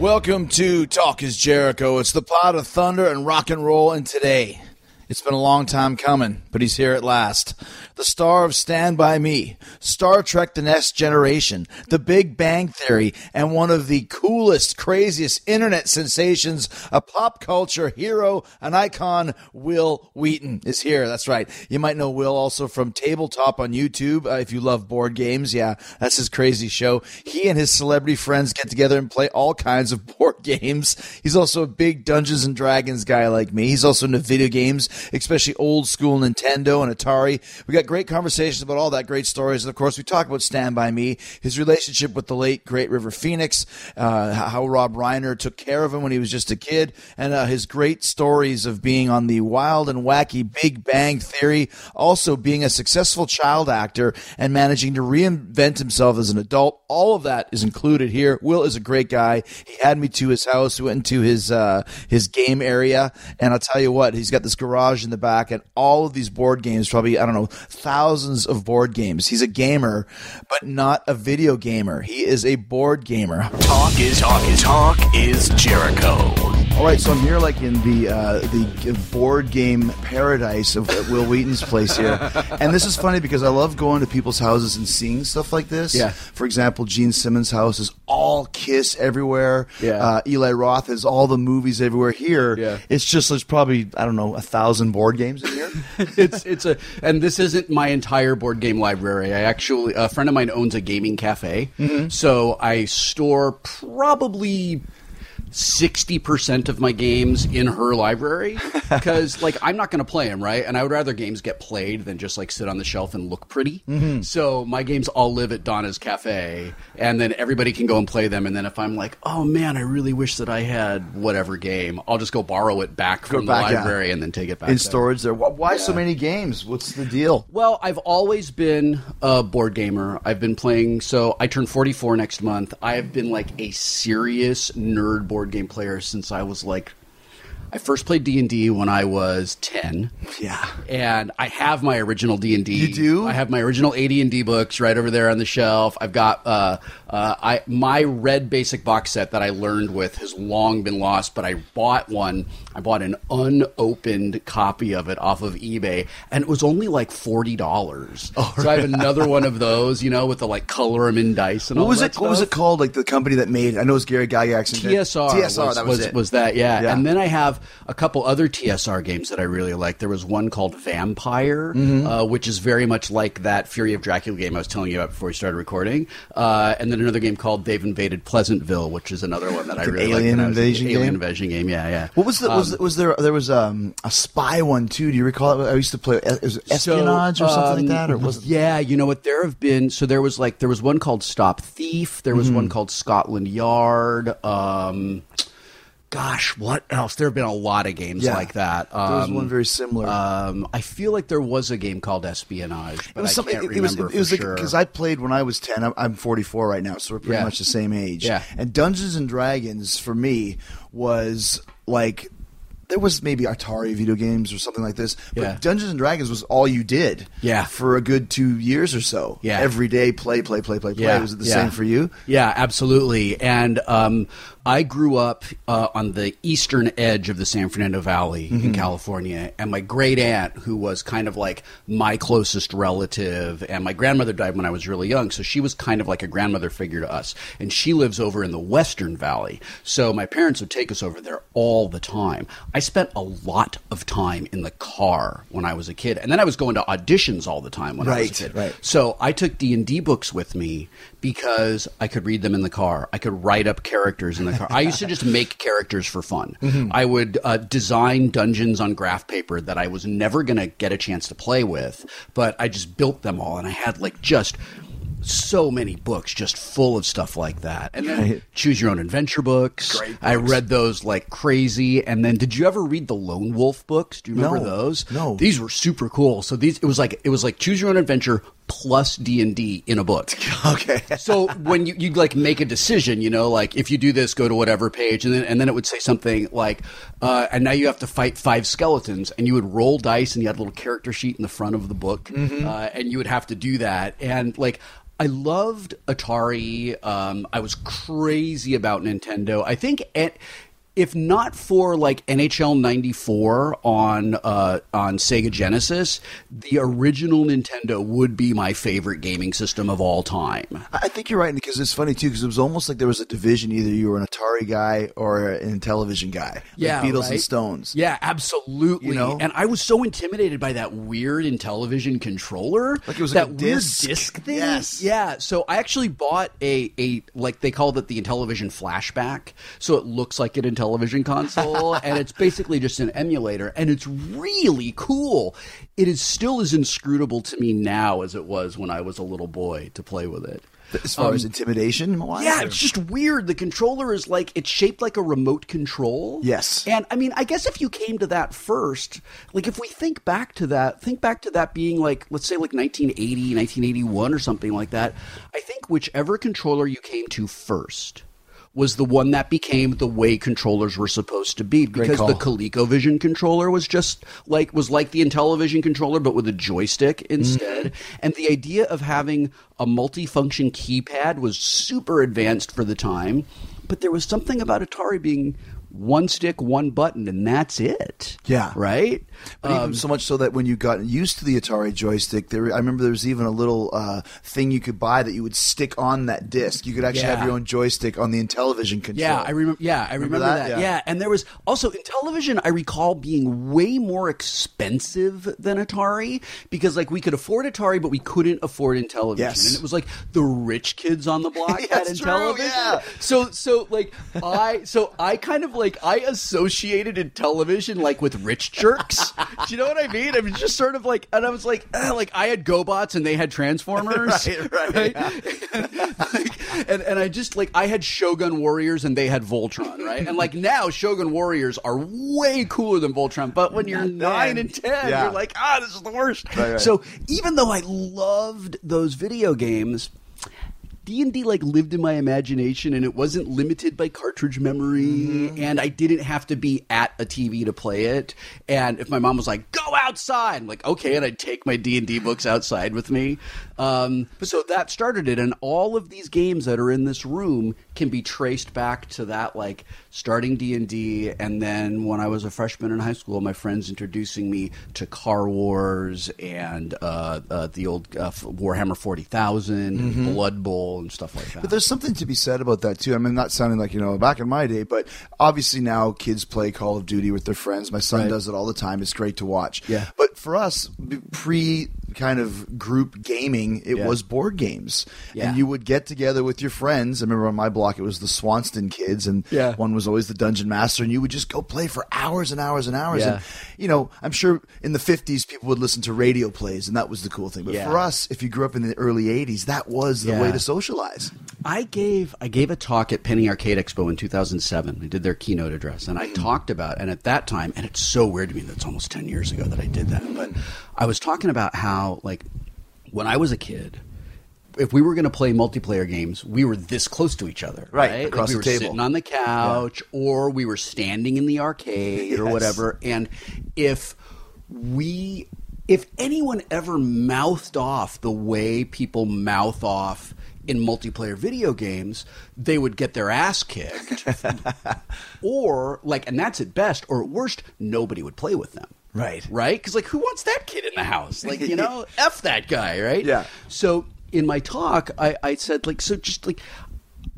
Welcome to Talk is Jericho. It's the pod of thunder and rock and roll, and today it's been a long time coming, but he's here at last. The star of Stand By Me, Star Trek The Next Generation, The Big Bang Theory, and one of the coolest, craziest internet sensations, a pop culture hero, an icon, Wil Wheaton is here. That's right. You might know Wil also from Tabletop on YouTube. Uh, if you love board games, yeah, that's his crazy show. He and his celebrity friends get together and play all kinds of board games. He's also a big Dungeons and Dragons guy like me. He's also into video games, especially old school Nintendo and Atari. We got great conversations about all that, great stories, and of course, we talk about Stand By Me, his relationship with the late great River Phoenix, uh, how Rob Reiner took care of him when he was just a kid, and uh, his great stories of being on the wild and wacky Big Bang Theory, also being a successful child actor and managing to reinvent himself as an adult. All of that is included here. Wil is a great guy. He had me to his house. We went into his uh, his game area, and I'll tell you what, he's got this garage in the back, and all of these board games, probably I don't know, thousands of board games. He's a gamer, but not a video gamer. He is a board gamer. Talk is talk is talk is Jericho. All right, so I'm here like in the uh, the board game paradise of Wil Wheaton's place here, and this is funny because I love going to people's houses and seeing stuff like this. Yeah. For example, Gene Simmons' house is all Kiss everywhere. Yeah. Uh, Eli Roth has all the movies everywhere. Here, Yeah. it's just there's probably I don't know a thousand board games in here. it's it's a and this isn't my entire board game library. I actually a friend of mine owns a gaming cafe, so I store probably. 60% of my games in her library because like i'm not going to play them right and i would rather games get played than just like sit on the shelf and look pretty mm-hmm. so my games all live at donna's cafe and then everybody can go and play them and then if i'm like oh man i really wish that i had whatever game i'll just go borrow it back from back, the yeah. library and then take it back in there. storage there. Why, why so many games? What's the deal? Well, I've always been a board gamer. I've been playing. So I turn 44 next month. I have been like a serious nerd board game player since I was like. I first played D and D when I was 10. Yeah. and I have my original D and D. You do? I have my original AD and D books right over there on the shelf. I've got uh, uh, I my red basic box set that I learned with has long been lost, but I bought one. I bought an unopened copy of it off of eBay, and it was only like forty dollars. so I have another one of those, you know, with the like color 'em in dice and What all was that it? What was it called? Like the company that made? I know it's Gary Gygax. and- TSR. TSR. was, that was, was, it. that, yeah. Yeah. And then I have a couple other TSR games that I really like. There was one called Vampire, Mm-hmm. uh, which is very much like that Fury of Dracula game I was telling you about before we started recording. Uh, and then another game called They've Invaded Pleasantville, which is another one that I an really like. alien invasion Alien game? invasion game, yeah, yeah. What was the was was there there was um, a spy one too? Do you recall? it? I used to play was it espionage or something like um, that, or was it? Yeah, you know what? There have been so there was like there was one called Stop Thief. There was Mm-hmm. one called Scotland Yard. Um, gosh, what else? There have been a lot of games Yeah. like that. There was Um, one very similar. Um, I feel like there was a game called Espionage, but it was I something. can't It, it was. It was like sure. because I played when I was ten. I'm, I'm 44 right now, so we're pretty Yeah. much the same age. Yeah. And Dungeons and Dragons for me was like. There was maybe Atari video games or something like this, but Yeah. Dungeons and Dragons was all you did. Yeah. For a good two years or so. Yeah. Every day, play, play, play, play, play. Yeah, Was it the yeah. same for you? Yeah, absolutely. And um, I grew up uh, on the eastern edge of the San Fernando Valley Mm-hmm. in California, and my great aunt, who was kind of like my closest relative, and my grandmother died when I was really young, so she was kind of like a grandmother figure to us. And she lives over in the Western Valley, so my parents would take us over there all the time. I spent a lot of time in the car when I was a kid, and then I was going to auditions all the time when I was a kid. right. So I took D and D books with me because I could read them in the car. I could write up characters in the car. I used to just make characters for fun. Mm-hmm. I would uh, design dungeons on graph paper that I was never going to get a chance to play with, but I just built them all, and I had like just so many books just full of stuff like that. And then choose your own adventure books. Great I read those like crazy. And then did you ever read the Lone Wolf books? Do you remember No. those? No. These were super cool. So these it was like it was like choose your own adventure plus D and D in a book. Okay. so when you you like make a decision, you know, like if you do this, go to whatever page, and then and then it would say something like, uh, and now you have to fight five skeletons, and you would roll dice, and you had a little character sheet in the front of the book, uh, and you would have to do that, and like. I loved Atari. Um, I was crazy about Nintendo. I think, it, if not for like NHL '94 on uh, on Sega Genesis, the original Nintendo would be my favorite gaming system of all time. I think you're right because it's funny too because it was almost like there was a division either you were an Atari guy or an Intellivision guy. Yeah, Beatles right? and Stones. Yeah, absolutely. You know? and I was so intimidated by that weird Intellivision controller, Like it was that like a weird disc. disc thing. Yes. yeah. So I actually bought a a like they called it the Intellivision flashback, so it looks like an Intellivision console, and it's basically just an emulator, and it's really cool. It is still as inscrutable to me now as it was when I was a little boy to play with it. As far as intimidation, wise, Um, Yeah, it's just weird. The controller is like it's shaped like a remote control. Yes. And I mean, I guess if you came to that first, like if we think back to that, think back to that being like let's say like 1980, 1981 or something like that. I think whichever controller you came to first was the one that became the way controllers were supposed to be because the ColecoVision controller was just like was like the Intellivision controller but with a joystick mm. instead. And the idea of having a multifunction keypad was super advanced for the time, but there was something about Atari being one stick, one button, and that's it. Yeah. Right? But even so much so that when you got used to the Atari joystick, there I remember there was even a little uh, thing you could buy that you would stick on that disc. You could actually have your own joystick on the Intellivision control. Yeah, I remember. Yeah, I Remember remember, that? that. Yeah. Yeah. and there was also Intellivision. I recall being way more expensive than Atari because, like, we could afford Atari, but we couldn't afford Intellivision, Yes. and it was like the rich kids on the block Yeah, had it's true, Intellivision. yeah. So, so like I, so I kind of like I associated Intellivision like with rich jerks. Do you know what I mean? I was just sort of like, and I was like, uh, like I had GoBots and they had Transformers, Right, right, and, like, and and I just like I had Shogun Warriors and they had Voltron, right? And like now Shogun Warriors are way cooler than Voltron, but when you're nine and ten, Yeah. you're like, ah, this is the worst. Right, right. So even though I loved those video games. D and D like lived in my imagination, and it wasn't limited by cartridge memory, Mm-hmm. and I didn't have to be at a TV to play it. And if my mom was like, "Go outside," I'm like, "Okay," and I'd take my D and D books outside with me. Um, so that started it, and all of these games that are in this room can be traced back to that, like starting D and then when I was a freshman in high school, my friends introducing me to Car Wars and uh, uh, the old uh, Warhammer Forty Blood Bowl, and stuff like that. But there's something to be said about that too. I mean, not sounding like you know back in my day, but obviously now kids play Call of Duty with their friends. My son Right. does it all the time. It's great to watch. Yeah. But for us, pre kind of group gaming, it Yeah. was board games, Yeah. and you would get together with your friends. I remember on my block it was the Swanston kids, and Yeah. one was always the Dungeon Master, and you would just go play for hours and hours and hours. Yeah. And you know, I'm sure in the 50s people would listen to radio plays, and that was the cool thing. But Yeah. for us, if you grew up in the early 80s, that was the Yeah. way to socialize. I gave I gave a talk at Penny Arcade Expo in 2007. I did their keynote address, and I hmm. talked about and at that time, and it's so weird to me that it's almost 10 years ago that I did that. But I was talking about how like when I was a kid. If we were going to play multiplayer games, we were this close to each other, Right, right? across like we the were table. sitting on the couch, or we were standing in the arcade, or whatever. And if we if anyone ever mouthed off the way people mouth off in multiplayer video games, they would get their ass kicked. or like and that's at best, or at worst, nobody would play with them. Right. Right? Because like who wants that kid in the house? Like, you know, F that guy, right? Yeah. So in my talk, I, I said like so just like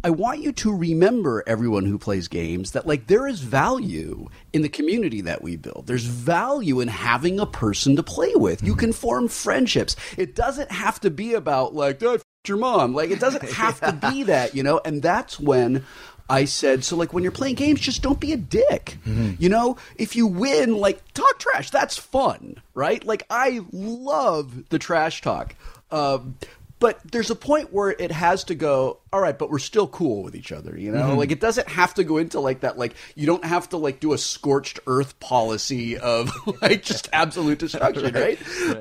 I want you to remember everyone who plays games that like there is value in the community that we build. There's value in having a person to play with. You can form friendships. It doesn't have to be about like I f- your mom. Like it doesn't have to be that, you know. And that's when I said, so like when you're playing games, just don't be a dick. You know, if you win, like talk trash. That's fun, right? Like I love the trash talk. Um, but there's a point where it has to go all right but we're still cool with each other you know? Like it doesn't have to go into like that like you don't have to like do a scorched earth policy of like just absolute destruction right,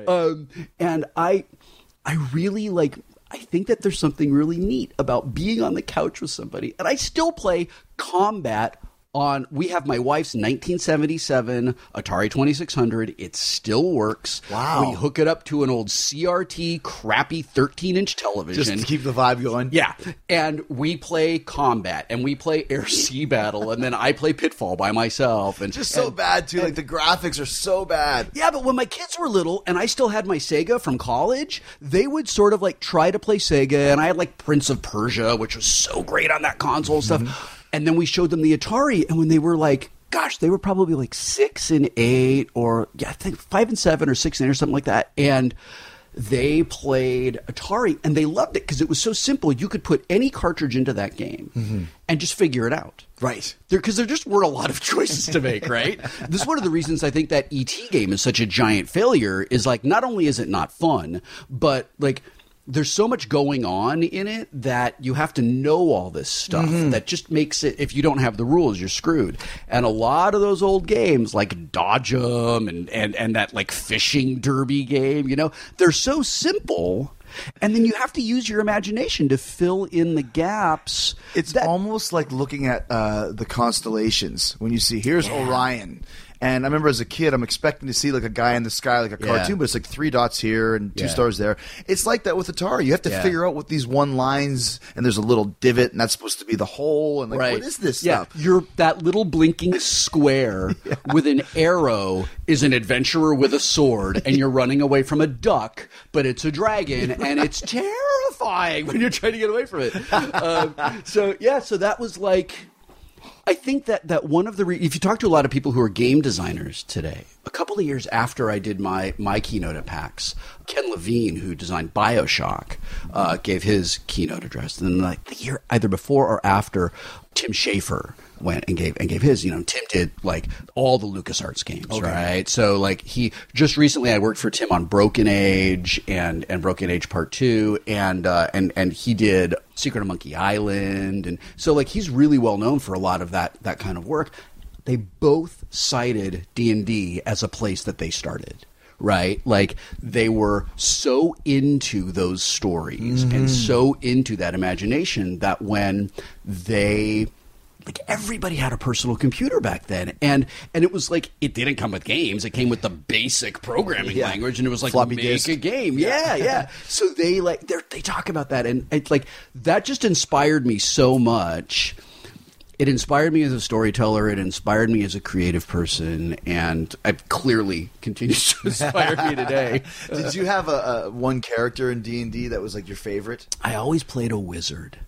Um, and i i really like I think that there's something really neat about being on the couch with somebody. And I still play combat on we have my wife's 1977 Atari 2600. It still works. Wow. We hook it up to an old CRT crappy 13-inch television. Just to keep the vibe going. Yeah, and we play combat, and we play air sea battle, and then I play Pitfall by myself, and Just so and- bad too. Like the graphics are so bad. yeah, but when my kids were little and I still had my Sega from college, they would sort of like try to play Sega, and I had like Prince of Persia, which was so great on that console and stuff. Mm-hmm. And then we showed them the Atari, and when they were like, gosh, they were probably like six and eight, or yeah, I think five and seven, or six and eight, or something like that, and. They played Atari and they loved it because it was so simple. You could put any cartridge into that game mm-hmm. and just figure it out. Right. Because there, just weren't a lot of choices to make, right? this is one of the reasons I think that ET game is such a giant failure. Is like not only is it not fun, but like there's so much going on in it that you have to know all this stuff that just makes it if you don't have the rules you're screwed. And a lot of those old games like dodge 'em and and and that like fishing derby game you know they're so simple and then you have to use your imagination to fill in the gaps It's that- almost like looking at uh, the constellations when you see here's Orion. And I remember as a kid, I'm expecting to see like a guy in the sky, like a Yeah. cartoon, but it's like three dots here and two Yeah. stars there. It's like that with Atari. You have to Yeah. figure out what these one lines, and there's a little divot, and that's supposed to be the hole. And like, right. what is this yeah, stuff? You're that little blinking square with an arrow is an adventurer with a sword, and you're running away from a duck, but it's a dragon, and it's terrifying when you're trying to get away from it. Um, so yeah, so that was like. I think that, that one of the re- if you talk to a lot of people who are game designers today, a couple of years after I did my my keynote at PAX, Ken Levine, who designed Bioshock, uh, gave his keynote address. And then like the year either before or after, Tim Schafer went and gave and gave his. You know, Tim did like all the LucasArts games, right? So like he just recently, I worked for Tim on Broken Age and and Broken Age Part Two, and uh, and and he did Secret of Monkey Island, and so like he's really well known for a lot of that that kind of work. They both cited D and D as a place that they started. Right, like they were so into those stories and mm-hmm. so into that imagination that when they like everybody had a personal computer back then and and it was like it didn't come with games it came with the basic programming Yeah. language and it was like Floppy make disk. a game yeah yeah so they like they they talk about that and it's like that just inspired me so much it inspired me as a storyteller it inspired me as a creative person and it clearly continues to inspire me today Did you have a, a one character in D and D that was like your favorite? I always played a wizard.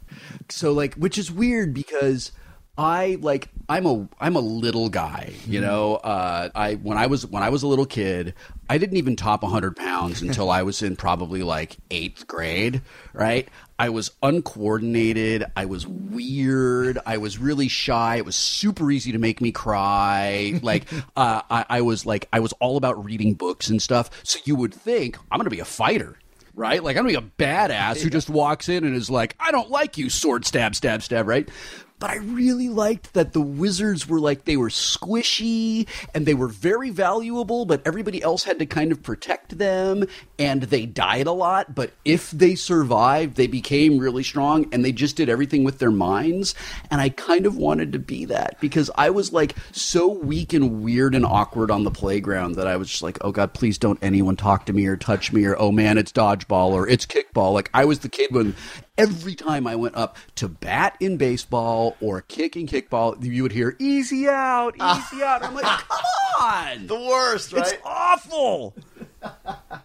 So like which is weird because I like I'm a I'm a little guy, you know. Uh, I when I was when I was a little kid, I didn't even top 100 pounds until I was in probably like eighth grade, right? I was uncoordinated. I was weird. I was really shy. It was super easy to make me cry. Like uh, I, I was like I was all about reading books and stuff. So you would think I'm going to be a fighter right? Like I'm gonna be a badass who just walks in and is like, I don't like you, sword stab, stab, stab, right? But I really liked that the wizards were like they were squishy and they were very valuable, but everybody else had to kind of protect them and they died a lot. But if they survived, they became really strong and they just did everything with their minds. And I kind of wanted to be that because I was like so weak and weird and awkward on the playground that I was just like, oh God, please don't anyone talk to me or touch me or oh man, it's dodgeball or it's kickball. Like I was the kid when every time I went up to bat in baseball or kicking kickball, you would hear easy out, easy out. I'm like, come on. The worst, right? It's awful.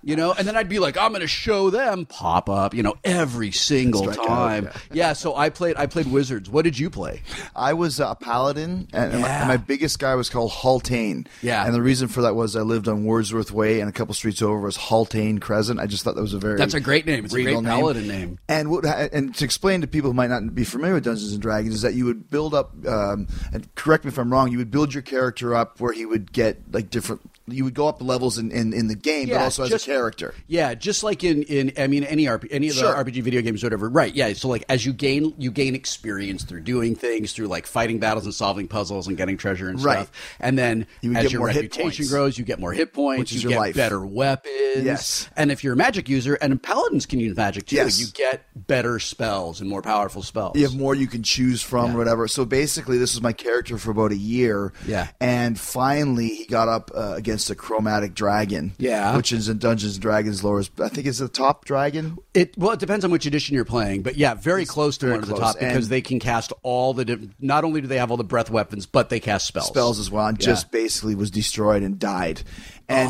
You know, and then I'd be like, I'm going to show them pop up, you know, every single Strike out, time. yeah. yeah. So I played, I played Wizards. What did you play? I was a paladin, and, and my, and my biggest guy was called Haltane. Yeah. and the reason for that was I lived on Wordsworth Way, and a couple streets over was Haltane Crescent. I just thought that was a very That's a great name. It's a great paladin name. And what and to explain to people who might not be familiar with Dungeons and Dragons is that you would build up, um, and correct me if I'm wrong, you would build your character up where he would get like different. You would go up the levels in, in, in the game, but Yeah, also as a character. Yeah, just like in, in I mean any RP, any of the Sure. RPG video games, or whatever. Right? Yeah. So like as you gain you gain experience through doing things, through like fighting battles and solving puzzles and getting treasure and Right. stuff. And then You as your reputation grows, you get more hit points. Which is you your get life. better weapons. Yes. And if you're a magic user, and paladins can use magic too, Yes. you get better spells and more powerful spells. You have more you can choose from, Yeah. or whatever. So basically, this was my character for about a year. Yeah. And finally, he got up uh, against a chromatic dragon. Yeah. Which is in Dungeons and Dragons lore. is- I think it's the top dragon. It well, it depends on which edition you're playing, but yeah, very close to very one of the top because And- they can cast all the. Diff- not only do they have all the breath weapons, but they cast spells. spells as well, and Yeah. just basically was destroyed and died. And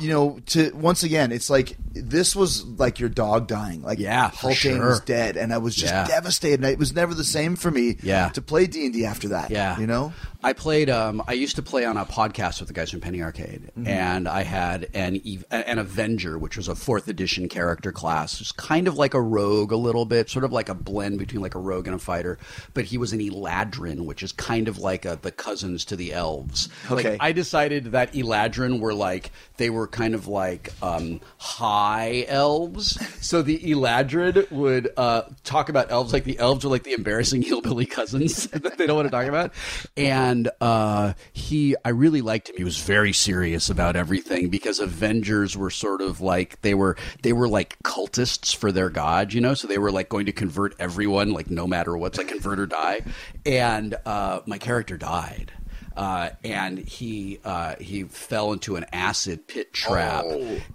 you know, to once again, it's like this was like your dog dying. Like Yeah, was sure. dead, and I was just Yeah. devastated. It was never the same for me. Yeah. to play D and D after that. Yeah, you know. I played. Um, I used to play on a podcast with the guys from Penny Arcade, Mm-hmm. and I had an an Avenger, which was a fourth edition character class. It's kind of like a rogue, a little bit, sort of like a blend between like a rogue and a fighter. But he was an Eladrin, which is kind of like a, the cousins to the elves. Okay. Like, I decided that Eladrin were like they were kind of like um, high elves. So the Eladrin would uh, talk about elves like the elves are like the embarrassing hillbilly cousins that they don't want to talk about. And uh, he, I really liked him. He was very serious about everything because Avengers were sort of like they were they were like cultists for their god, you know. So they were like going to convert everyone, like no matter what, it's like convert or die. And uh, my character died uh, and he uh, he fell into an acid pit trap.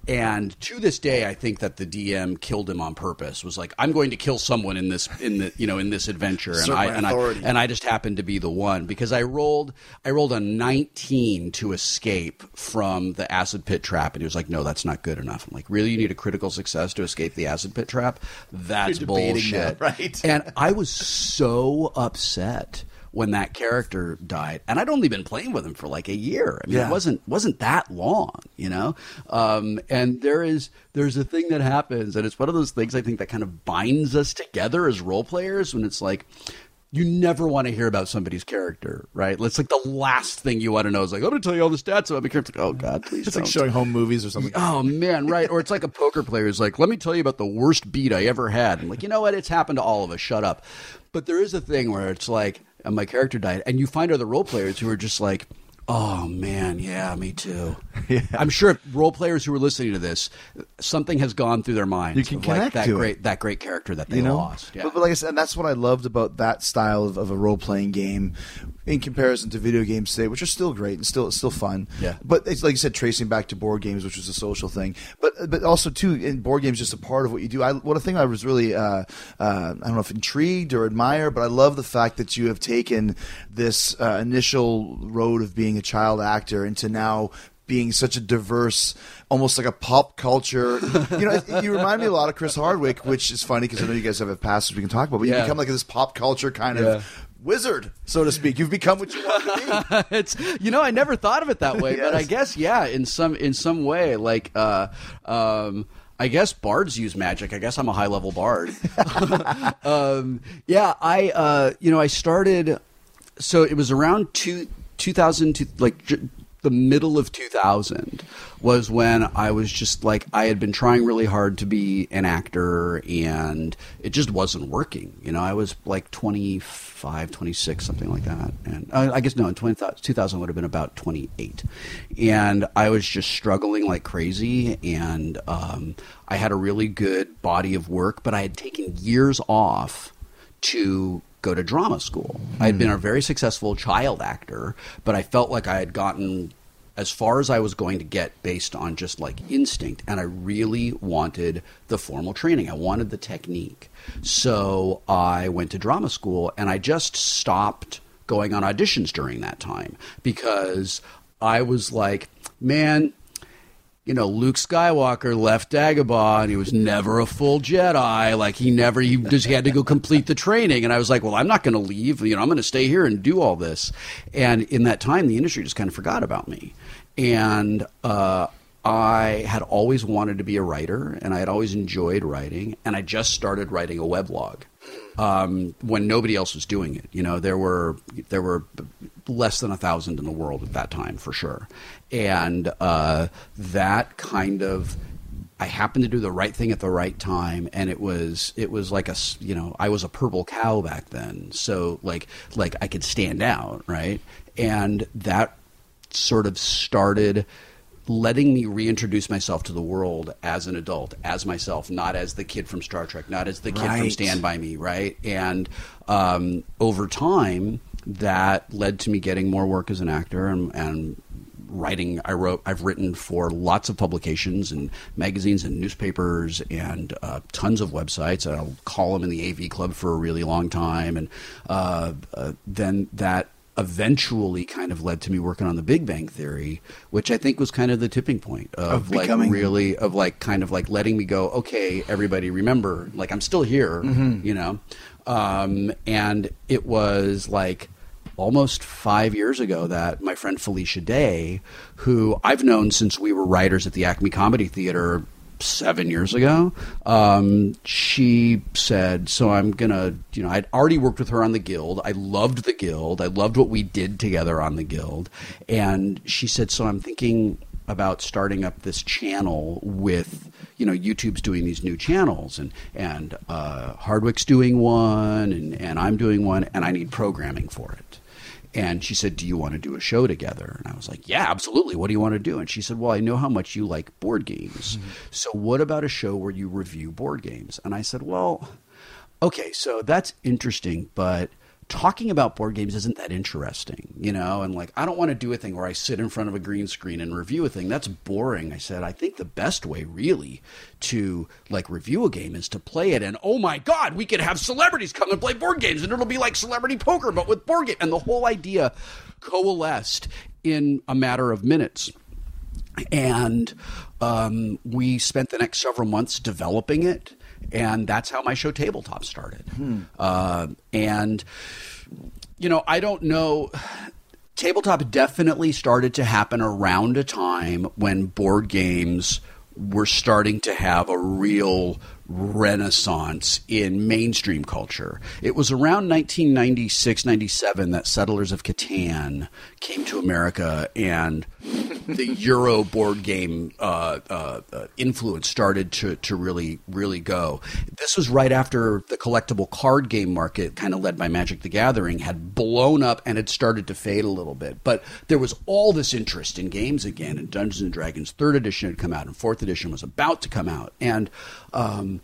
And to this day, I think that the DM killed him on purpose. Was like, I'm going to kill someone in this in the you know in this adventure, and I and. I and I just happened to be the one because I rolled I rolled a 19 to escape from the acid pit trap, and he was like, No, that's not good enough. I'm like, Really, you need a critical success to escape the acid pit trap? That's bullshit, that, right? and I was so upset when that character died, and I'd only been playing with him for like a year. I mean, Yeah. it wasn't wasn't that long, you know. Um, and there is there's a thing that happens, and it's one of those things I think that kind of binds us together as role players when it's like. You never want to hear about somebody's character, right? It's like the last thing you want to know is like, I'm going to tell you all the stats about my character. Like, oh God, please It's don't. like showing home movies or something. Oh man, right? Or it's like a poker player is like, "Let me tell you about the worst beat I ever had." I'm like, you know what? It's happened to all of us. Shut up. But there is a thing where it's like, and my character died, and you find other role players who are just like, "Oh man, yeah, me too." I'm sure role players who are listening to this, something has gone through their minds. You can of, like, connect that to it. great that great character that they you know? lost. Yeah. But, but like I said, and that's what I loved about that style of, of a role playing game in comparison to video games today, which are still great and still still fun. Yeah. But it's like you said, tracing back to board games, which was a social thing. But but also too, in board games, just a part of what you do. I what a thing I was really uh, uh, I don't know if intrigued or admire, but I love the fact that you have taken this uh, initial road of being a child actor into now being such a diverse, almost like a pop culture. You know, you remind me a lot of Chris Hardwick, which is funny because I know you guys have a past which we can talk about. But you become like this pop culture kind Yeah. of wizard, so to speak. You've become what you want to be. it's you know I never thought of it that way, but I guess yeah, in some in some way, like uh, um, I guess bards use magic. I guess I'm a high level bard. um, yeah, I uh, you know I started. So it was around two, 2000 to like j- the middle of 2000 was when I was just like I had been trying really hard to be an actor and it just wasn't working. You know, I was like 25, 26, something like that. And uh, I guess no, in 20, 2000 would have been about 28. And I was just struggling like crazy and um, I had a really good body of work, but I had taken years off to go to drama school. I had been hmm. a very successful child actor, but I felt like I had gotten as far as I was going to get based on just like instinct. And I really wanted the formal training, I wanted the technique. So I went to drama school and I just stopped going on auditions during that time because I was like, man, you know, Luke Skywalker left Dagobah and he was never a full Jedi. Like he never, he just had to go complete the training. And I was like, well, I'm not going to leave. You know, I'm going to stay here and do all this. And in that time, the industry just kind of forgot about me. And, uh, I had always wanted to be a writer and I had always enjoyed writing and I just started writing a weblog um, when nobody else was doing it. You know, there were there were less than a thousand in the world at that time for sure, and uh, that kind of. I happened to do the right thing at the right time, and it was it was like a you know I was a purple cow back then, so like like I could stand out, right? And that sort of started letting me reintroduce myself to the world as an adult, as myself, not as the kid from Star Trek, not as the kid from Right. Stand By Me, right? And um, over time, that led to me getting more work as an actor and, and writing. I wrote. I've written for lots of publications and magazines and newspapers and uh, tons of websites. I'll call column in the AV Club for a really long time, and uh, uh, then that eventually kind of led to me working on the Big Bang Theory, which I think was kind of the tipping point of, Of like becoming- really of like kind of like letting me go. Okay, everybody, remember, like I'm still here, you know, um, and it was like almost five years ago that my friend Felicia Day, who I've known since we were writers at the Acme Comedy Theater seven years ago, um, she said, So I'm to, you know, I'd already worked with her on the Guild. I loved the Guild. I loved what we did together on the Guild. And she said, So I'm thinking about starting up this channel with you know YouTube's doing these new channels and and uh, Hardwick's doing one and and I'm doing one and I need programming for it. And she said, "Do you want to do a show together?" And I was like, "Yeah, absolutely. What do you want to do?" And she said, "Well, I know how much you like board games. Hmm. So what about a show where you review board games?" And I said, "Well, okay, so that's interesting, but talking about board games isn't that interesting, you know? And like, I don't want to do a thing where I sit in front of a green screen and review a thing. That's boring. I said, I think the best way really to like review a game is to play it. And oh my God, we could have celebrities come and play board games and it'll be like celebrity poker, but with board game. And the whole idea coalesced in a matter of minutes and um, we spent the next several months developing it and that's how my show tabletop started. Uh, and you know i don't know. Tabletop definitely started to happen around a time when board games were starting to have a real renaissance in mainstream culture. It was around 1996 97 that Settlers of Catan came to America and the Euro board game uh, uh, uh, influence started to, to really, really go. This was right after the collectible card game market, kind of led by Magic the Gathering, had blown up and had started to fade a little bit. But there was all this interest in games again, and Dungeons and Dragons third edition had come out, and fourth edition was about to come out. And um,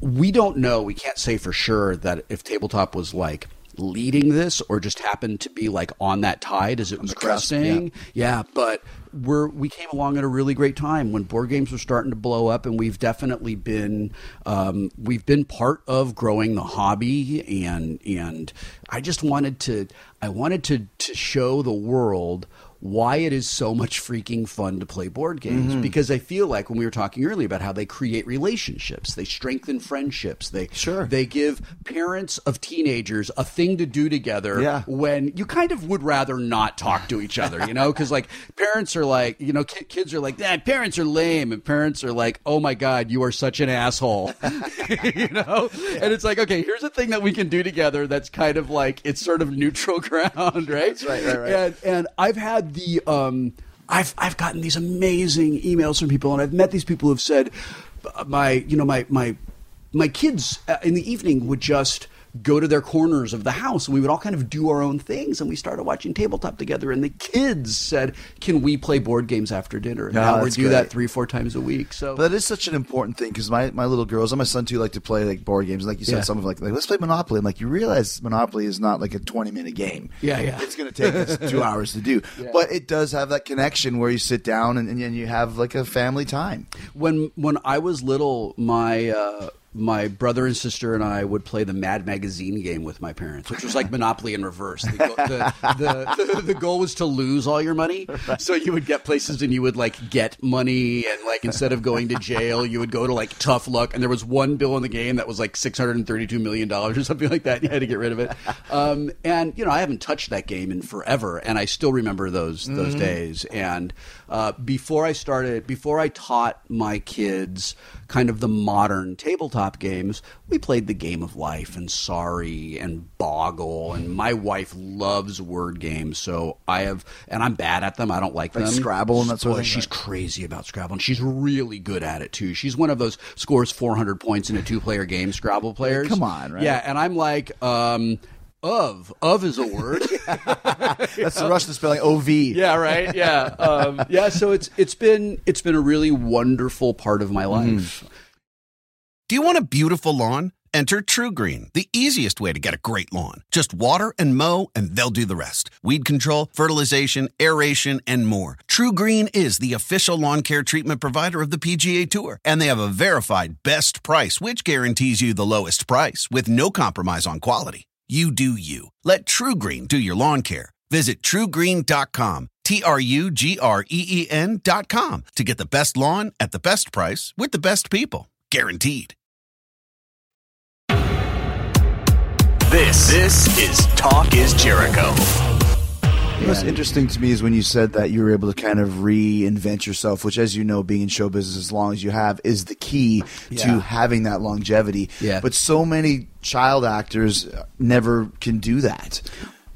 we don't know, we can't say for sure that if tabletop was like leading this or just happened to be like on that tide as it was cresting. Yeah, but we're we came along at a really great time when board games were starting to blow up, and we've definitely been um, we've been part of growing the hobby, and and I just wanted to I wanted to to show the world why it is so much freaking fun to play board games Mm-hmm. because I feel like when we were talking earlier about how they create relationships, they strengthen friendships, they Sure. they give parents of teenagers a thing to do together Yeah. when you kind of would rather not talk to each other, you know, because like parents are like, you know, ki- kids are like, nah, parents are lame, and parents are like, oh my god, you are such an asshole, you know, and it's like, okay, here's a thing that we can do together that's kind of like it's sort of neutral ground, right? That's right, right, right. And and I've had the um, I've I've gotten these amazing emails from people, and I've met these people who've said, my you know my my my kids uh, in the evening would just go to their corners of the house and we would all kind of do our own things and we started watching tabletop together and the kids said can we play board games after dinner and Oh, now we do that three four times a week so But that is such an important thing because my, my little girls and my son too like to play like board games. Like you said, Yeah. some of like, like let's play Monopoly. I'm like, you realize Monopoly is not like a 20 minute game. Yeah, yeah. It's going to take us two hours to do. But it does have that connection where you sit down and, and, you have like a family time. when when I was little, my uh, my brother and sister and I would play the Mad Magazine game with my parents, which was like Monopoly in reverse. The, the, the, the, the goal was to lose all your money, so you would get places and you would like get money, and like instead of going to jail, you would go to like tough luck. And there was one bill in the game that was like six hundred and thirty-two million dollars or something like that. You had to get rid of it. Um, and you know, I haven't touched that game in forever, and I still remember those those days. And uh, before I started, before I taught my kids kind of the modern tabletop games, we played the game of life and Sorry and Boggle, and my wife loves word games, so I have, and I'm bad at them. I don't like, Like them. Scrabble and that sort of thing? She's crazy about Scrabble, and she's really good at it too. She's one of those scores 400 points in a two-player game Scrabble players. Come on, right? Yeah, and I'm like, um, of of is a word. That's the Russian spelling OV. yeah, right. Yeah, um, yeah. So it's it's been it's been a really wonderful part of my life. Do you want a beautiful lawn? Enter TruGreen, the easiest way to get a great lawn. Just water and mow, and they'll do the rest. Weed control, fertilization, aeration, and more. TruGreen is the official lawn care treatment provider of the PGA Tour, and they have a verified best price, which guarantees you the lowest price with no compromise on quality. You do you. Let TruGreen do your lawn care. Visit truegreen.com, T R U G R E E N.com to get the best lawn at the best price with the best people. Guaranteed. This this is Talk is Jericho. What's interesting to me is when you said that you were able to kind of reinvent yourself, which, as you know, being in show business as long as you have is the key to having that longevity. Yeah. But so many child actors never can do that.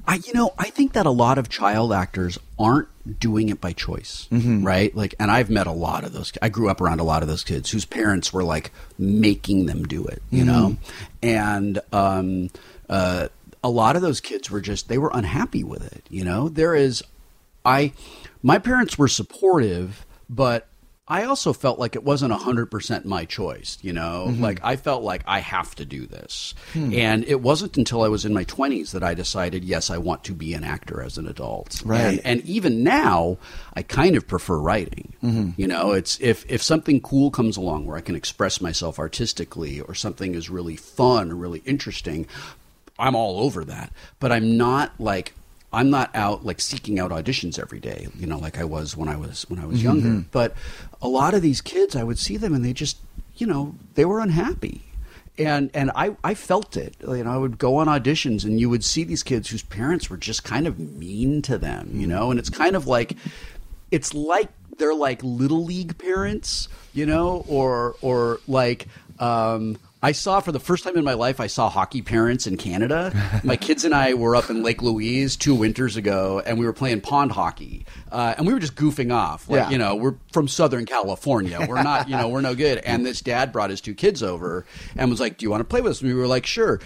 I, you know, I think that a lot of child actors aren't doing it by choice, right? Like, and I've met a lot of those. I grew up around a lot of those kids whose parents were like making them do it, you know, and um, uh, a lot of those kids were just they were unhappy with it. You know, there is, I, my parents were supportive, but I also felt like it wasn't 100% my choice, you know? Mm-hmm. Like I felt like I have to do this. Hmm. And it wasn't until I was in my 20s that I decided, yes, I want to be an actor as an adult. Right. And, and even now, I kind of prefer writing. Mm-hmm. You know, it's if if something cool comes along where I can express myself artistically or something is really fun or really interesting, I'm all over that. But I'm not like I'm not out like seeking out auditions every day, you know, like I was when I was when I was younger. But a lot of these kids, I would see them and they just, you know, they were unhappy. And and I, I felt it. You know, I would go on auditions and you would see these kids whose parents were just kind of mean to them, you know, and it's kind of like it's like they're like little league parents, you know, or or like um, I saw for the first time in my life I saw hockey parents in Canada. My kids and I were up in Lake Louise two winters ago, and we were playing pond hockey, uh, and we were just goofing off. Like Yeah. you know, we're from Southern California. We're not, you know, we're no good. And this dad brought his two kids over and was like, "Do you want to play with us?" And we were like, "Sure."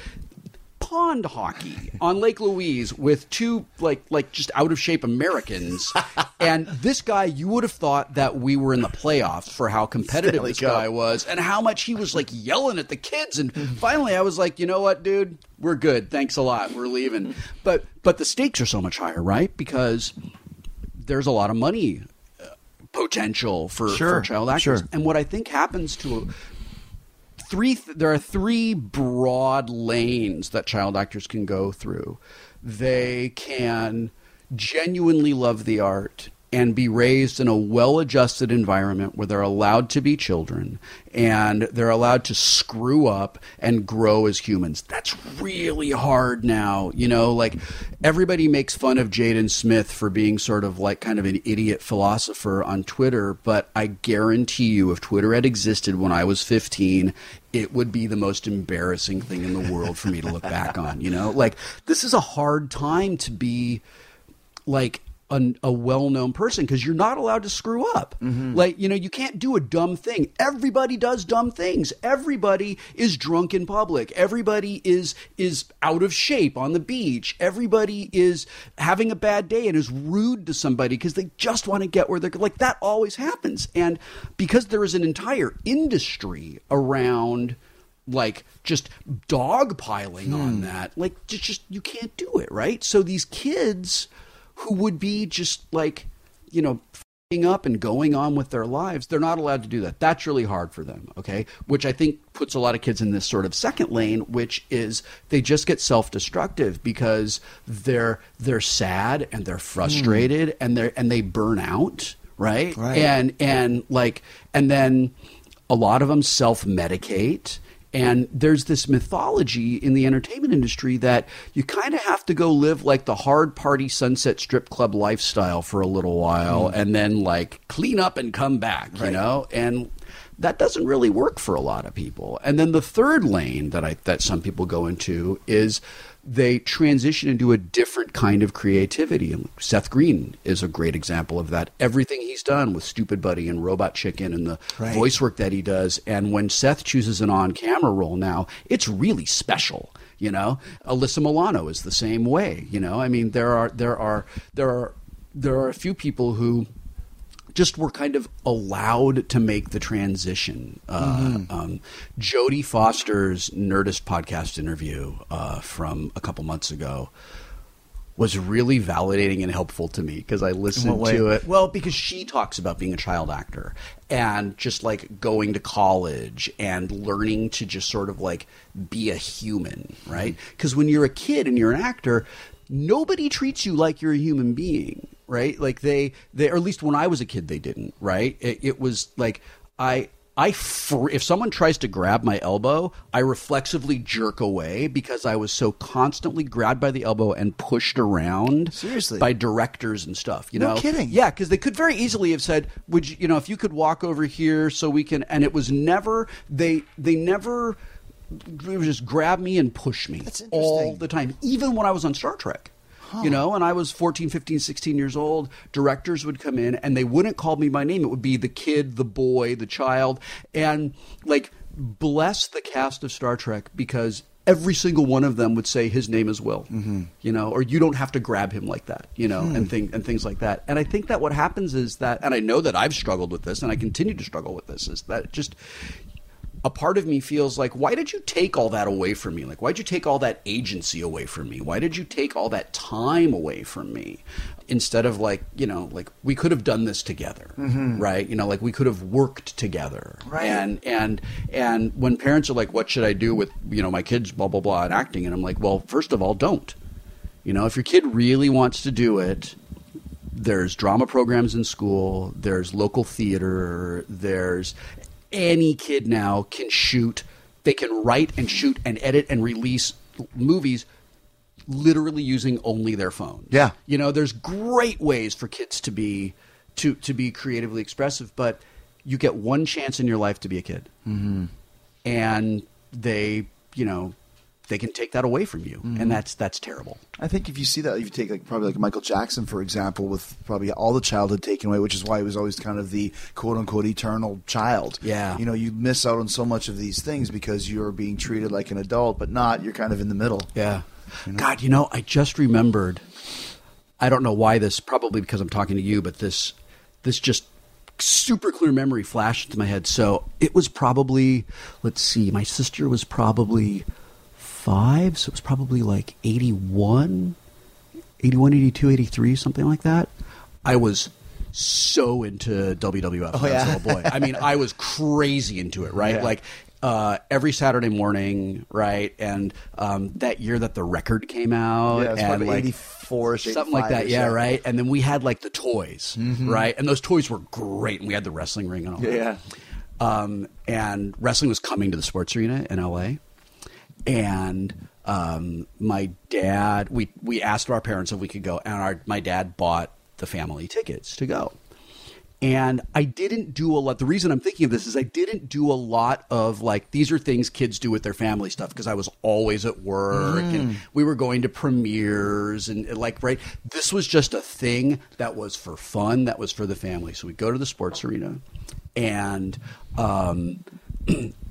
Pond hockey on Lake Louise with two like like just out of shape Americans, and this guy you would have thought that we were in the playoffs for how competitive Stanley this Cup. guy was and how much he was like yelling at the kids. And finally, I was like, you know what, dude, we're good. Thanks a lot. We're leaving. But but the stakes are so much higher, right? Because there's a lot of money uh, potential for, Sure, for child actors. sure. And what I think happens to three there are three broad lanes that child actors can go through. They can genuinely love the art and be raised in a well-adjusted environment where they're allowed to be children and they're allowed to screw up and grow as humans. That's really hard now you know? Like everybody makes fun of jaden smith for being sort of like kind of an idiot philosopher on twitter but i guarantee you if twitter had existed when i was 15 it would be the most embarrassing thing in the world for me to look back on you know? Like this is a hard time to be like a, a well-known person because you're not allowed to screw up. Mm-hmm. Like you know you can't do a dumb thing. Everybody does dumb things. Everybody is drunk in public. Everybody is is out of shape on the beach. Everybody is having a bad day and is rude to somebody because they just want to get where they're like that always happens. And because there is an entire industry around like just dogpiling on hmm. that like just, just you can't do it right? So these kids who would be just like you know up and going on with their lives, they're not allowed to do that. That's really hard for them, okay? Which I think puts a lot of kids in this sort of second lane, which is they just get self-destructive because they're they're sad and they're frustrated mm. and they and they burn out, right? right? And and like and then a lot of them self-medicate and there's this mythology in the entertainment industry that you kind of have to go live like the hard party sunset strip club lifestyle for a little while mm. and then like clean up and come back, right. you know? And that doesn't really work for a lot of people. And then the third lane that I that some people go into is they transition into a different kind of creativity. And Seth Green is a great example of that. Everything he's done with Stoopid Buddy and Robot Chicken and the right. voice work that he does. And when Seth chooses an on camera role now, it's really special. You know, Alyssa Milano is the same way. You know, I mean, there are there are there are there are a few people who just were kind of allowed to make the transition. Uh, mm-hmm. um, Jodie Foster's Nerdist podcast interview uh, from a couple months ago was really validating and helpful to me because I listened to it. Well, because she talks about being a child actor and just like going to college and learning to just sort of like be a human, right? Because when you're a kid and you're an actor, nobody treats you like you're a human being right? Like they, they, or at least when I was a kid, they didn't, right? It, it was like I, I fr- if someone tries to grab my elbow, I reflexively jerk away because I was so constantly grabbed by the elbow and pushed around. Seriously, by directors and stuff. You no know, kidding. Yeah, because they could very easily have said, "Would you, you know, if you could walk over here so we can?" And it was never they they never they would just grab me and push me all the time, even when I was on Star Trek. Huh. You know, and I was 14, 15, 16 years old. Directors would come in and they wouldn't call me by name. It would be the kid, the boy, the child. And like, bless the cast of Star Trek because every single one of them would say his name is Will, mm-hmm. you know, or you don't have to grab him like that, you know, hmm. and thing and things like that. And I think that what happens is that, and I know that I've struggled with this, and I continue to struggle with this, is that just a part of me feels like, why did you take all that away from me? Like, why did you take all that agency away from me? Why did you take all that time away from me? Instead of like, you know, like we could have done this together, mm-hmm. right? You know, like we could have worked together, right? And and and when parents are like, "What should I do with you know my kids?" Blah blah blah, and acting, and I'm like, well, first of all, don't. You know, if your kid really wants to do it, there's drama programs in school there's local theater there's any kid now can shoot. They can write and shoot and edit and release movies literally using only their phone. Yeah. You know, there's great ways for kids to be to to be creatively expressive, but you get one chance in your life to be a kid. Mm-hmm. And they, you know, they can take that away from you, mm-hmm. and that's that's terrible. I think if you see that, if you take like probably like Michael Jackson for example, with probably all the childhood taken away, which is why he was always kind of the quote unquote eternal child. Yeah, you know, you miss out on so much of these things because you're being treated like an adult, but not. You're kind of in the middle. Yeah. You know? God, you know, I just remembered. I don't know why this. Probably because I'm talking to you, but this this just super clear memory flashed into my head. So it was probably, let's see, my sister was probably 85, so it was probably like 81, 81, 82, 83, something like that. I was so into WWF oh, yeah. boy. I mean, I was crazy into it, right? Yeah. Like uh, every Saturday morning, right? And um, that year that the record came out, yeah, and like 84 something like that, yeah, right. And then we had like the toys, mm-hmm. right? And those toys were great, and we had the wrestling ring and all yeah. that. Um, and wrestling was coming to the sports arena in LA and um, my dad we we asked our parents if we could go and our my dad bought the family tickets to go and I didn't do a lot. The reason I'm thinking of this is I didn't do a lot of like these are things kids do with their family stuff because I was always at work mm. and we were going to premieres and like right. This was just a thing that was for fun, that was for the family. So we go to the sports arena, and um,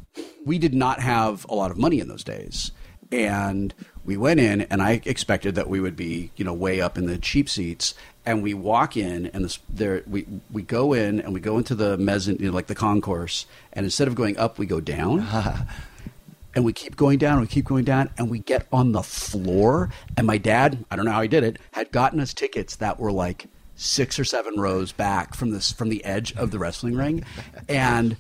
we did not have a lot of money in those days. And we went in, and I expected that we would be, you know, way up in the cheap seats. And we walk in, and this, there we we go in, and we go into the mezzanine, you know, like the concourse. And instead of going up, we go down. and we keep going down, we keep going down, and we get on the floor. And my dad, I don't know how he did it, had gotten us tickets that were like six or seven rows back from this from the edge of the wrestling ring, and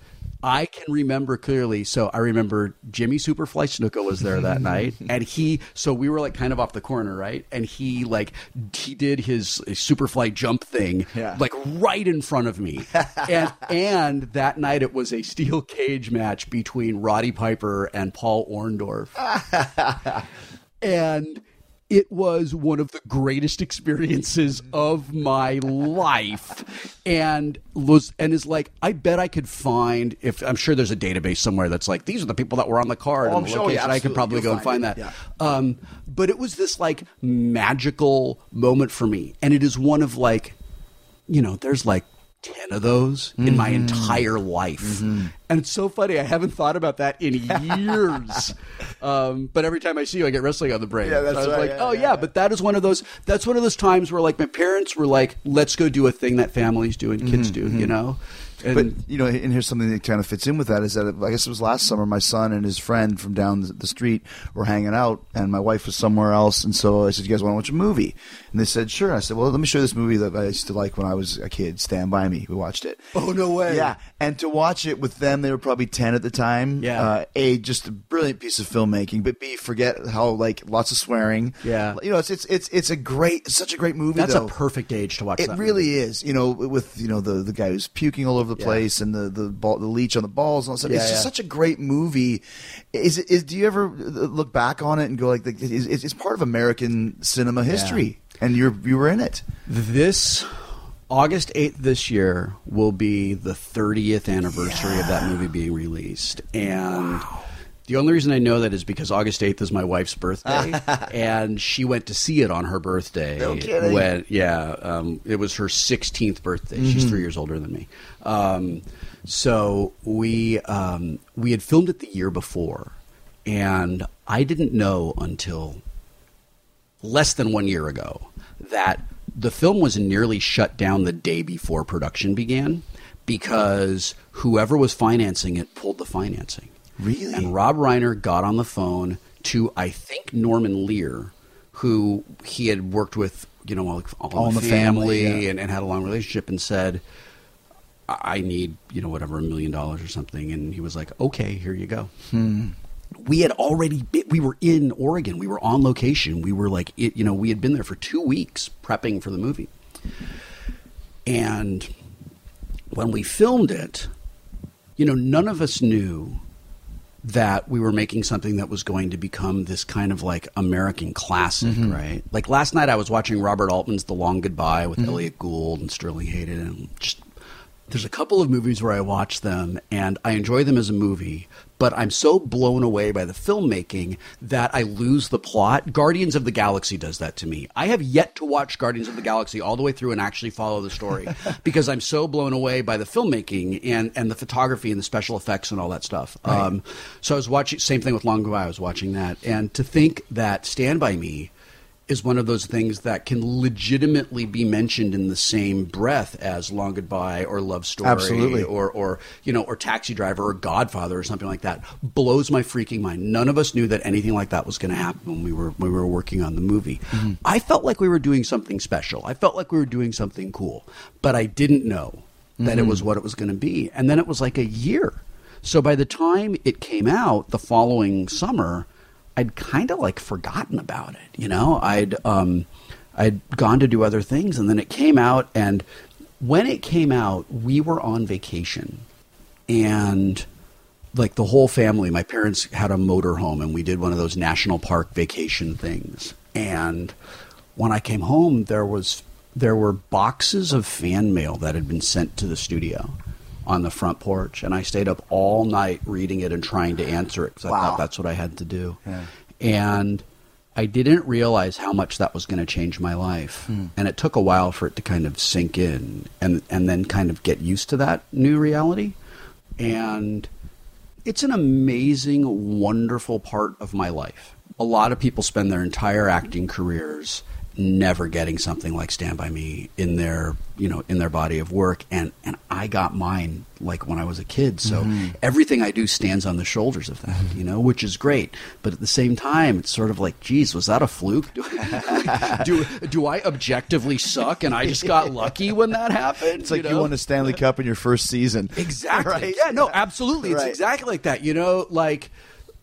I can remember clearly. So I remember Jimmy Superfly Snuka was there that night, and he. So we were like kind of off the corner, right? And he like he did his Superfly jump thing, Yeah. like right in front of me. and and that night it was a steel cage match between Roddy Piper and Paul Orndorff and it was one of the greatest experiences of my life. And was and is like i bet i could find if i'm sure there's a database somewhere that's like these are the people that were on the card Oh, and the sure, yeah, location. i could probably You'll go and find find that. it, um, but it was this like magical moment for me. And it is one of like you know there's like 10 of those in my Mm-hmm. entire life. And it's so funny. I haven't thought about that in years. um, but every time I see you, I get wrestling on the brain. Yeah, that's So I was right. like, Yeah, oh, yeah, yeah, yeah. but that is one of those, that's one of those times where like my parents were like, let's go do a thing that families do and kids do, you know? And But you know, and here's something that kind of fits in with that is that I guess it was last summer. My son and his friend from down the street were hanging out, and my wife was somewhere else. And so I said, "You guys want to watch a movie?" And they said, "Sure." I said, "Well, let me show you this movie that I used to like when I was a kid. Stand by Me." We watched it. Oh, no way. Yeah, and to watch it with them, they were probably ten at the time. Yeah. Uh, a just a brilliant piece of filmmaking, but B forget how like lots of swearing. Yeah. You know, it's it's it's it's a great, such a great movie. that's though. a perfect age to watch It really movie. is, you know, with you know the the guy who's puking all over the place and the the ball, the leech on the balls and all that stuff. Yeah, it's just such a great movie. Is? Is do you ever look back on it and go like, it's, it's part of American cinema history, and you're you were in it. This August 8th this year will be the 30th anniversary of that movie being released. And the only reason I know that is because August 8th is my wife's birthday and she went to see it on her birthday. No kidding. When yeah, um, it was her 16th birthday. She's 3 years older than me. Um, so we um, we had filmed it the year before and I didn't know until less than one year ago that the film was nearly shut down the day before production began because whoever was financing it pulled the financing. Really? And Rob Reiner got on the phone to, I think, Norman Lear, who he had worked with, you know, like all, All in the the Family, family, yeah. and, and had a long relationship and said, I need, you know, whatever, a million dollars or something. And he was like, okay, here you go. Hmm. We had already, been, we were in Oregon. We were on location. We were like, it, you know, we had been there for two weeks prepping for the movie. And when we filmed it, you know, none of us knew that we were making something that was going to become this kind of like American classic, Mm-hmm. right? Like last night I was watching Robert Altman's The Long Goodbye with Elliott Gould and Sterling Hayden and just there's a couple of movies where I watch them and I enjoy them as a movie, but I'm so blown away by the filmmaking that I lose the plot. Guardians of the Galaxy does that to me. I have yet to watch Guardians of the Galaxy all the way through and actually follow the story because I'm so blown away by the filmmaking and, and the photography and the special effects and all that stuff. Um, so I was watching, same thing with Long Goodbye, I was watching that. And to think that Stand By Me is one of those things that can legitimately be mentioned in the same breath as Long Goodbye or Love Story Absolutely. or or you know or Taxi Driver or Godfather or something like that blows my freaking mind. None of us knew that anything like that was going to happen when we were when we were working on the movie. Mm-hmm. I felt like we were doing something special. I felt like we were doing something cool, but I didn't know that it mm-hmm. was what it was going to be. And then it was like a year. So by the time it came out the following summer, I'd kind of like forgotten about it. You know, I'd um, I'd gone to do other things, and then it came out. And when it came out, we were on vacation, and like the whole family, my parents had a motorhome, and we did one of those national park vacation things. And when I came home, there was there were boxes of fan mail that had been sent to the studio on the front porch, and I stayed up all night reading it and trying to answer it because I thought that's what I had to do. And I didn't realize how much that was going to change my life, hmm. and it took a while for it to kind of sink in, and and then kind of get used to that new reality. And it's an amazing, wonderful part of my life. A lot of people spend their entire acting careers never getting something like Stand by Me in their you know in their body of work, and and I got mine like when I was a kid. So Mm-hmm. everything I do stands on the shoulders of that, you know, which is great. But at the same time, it's sort of like, geez, was that a fluke? Do, do, do I objectively suck, and I just got lucky when that happened? It's like you, know? won a Stanley Cup in your first season. Exactly. Right? Yeah, no, absolutely. It's Right. exactly like that. You know, like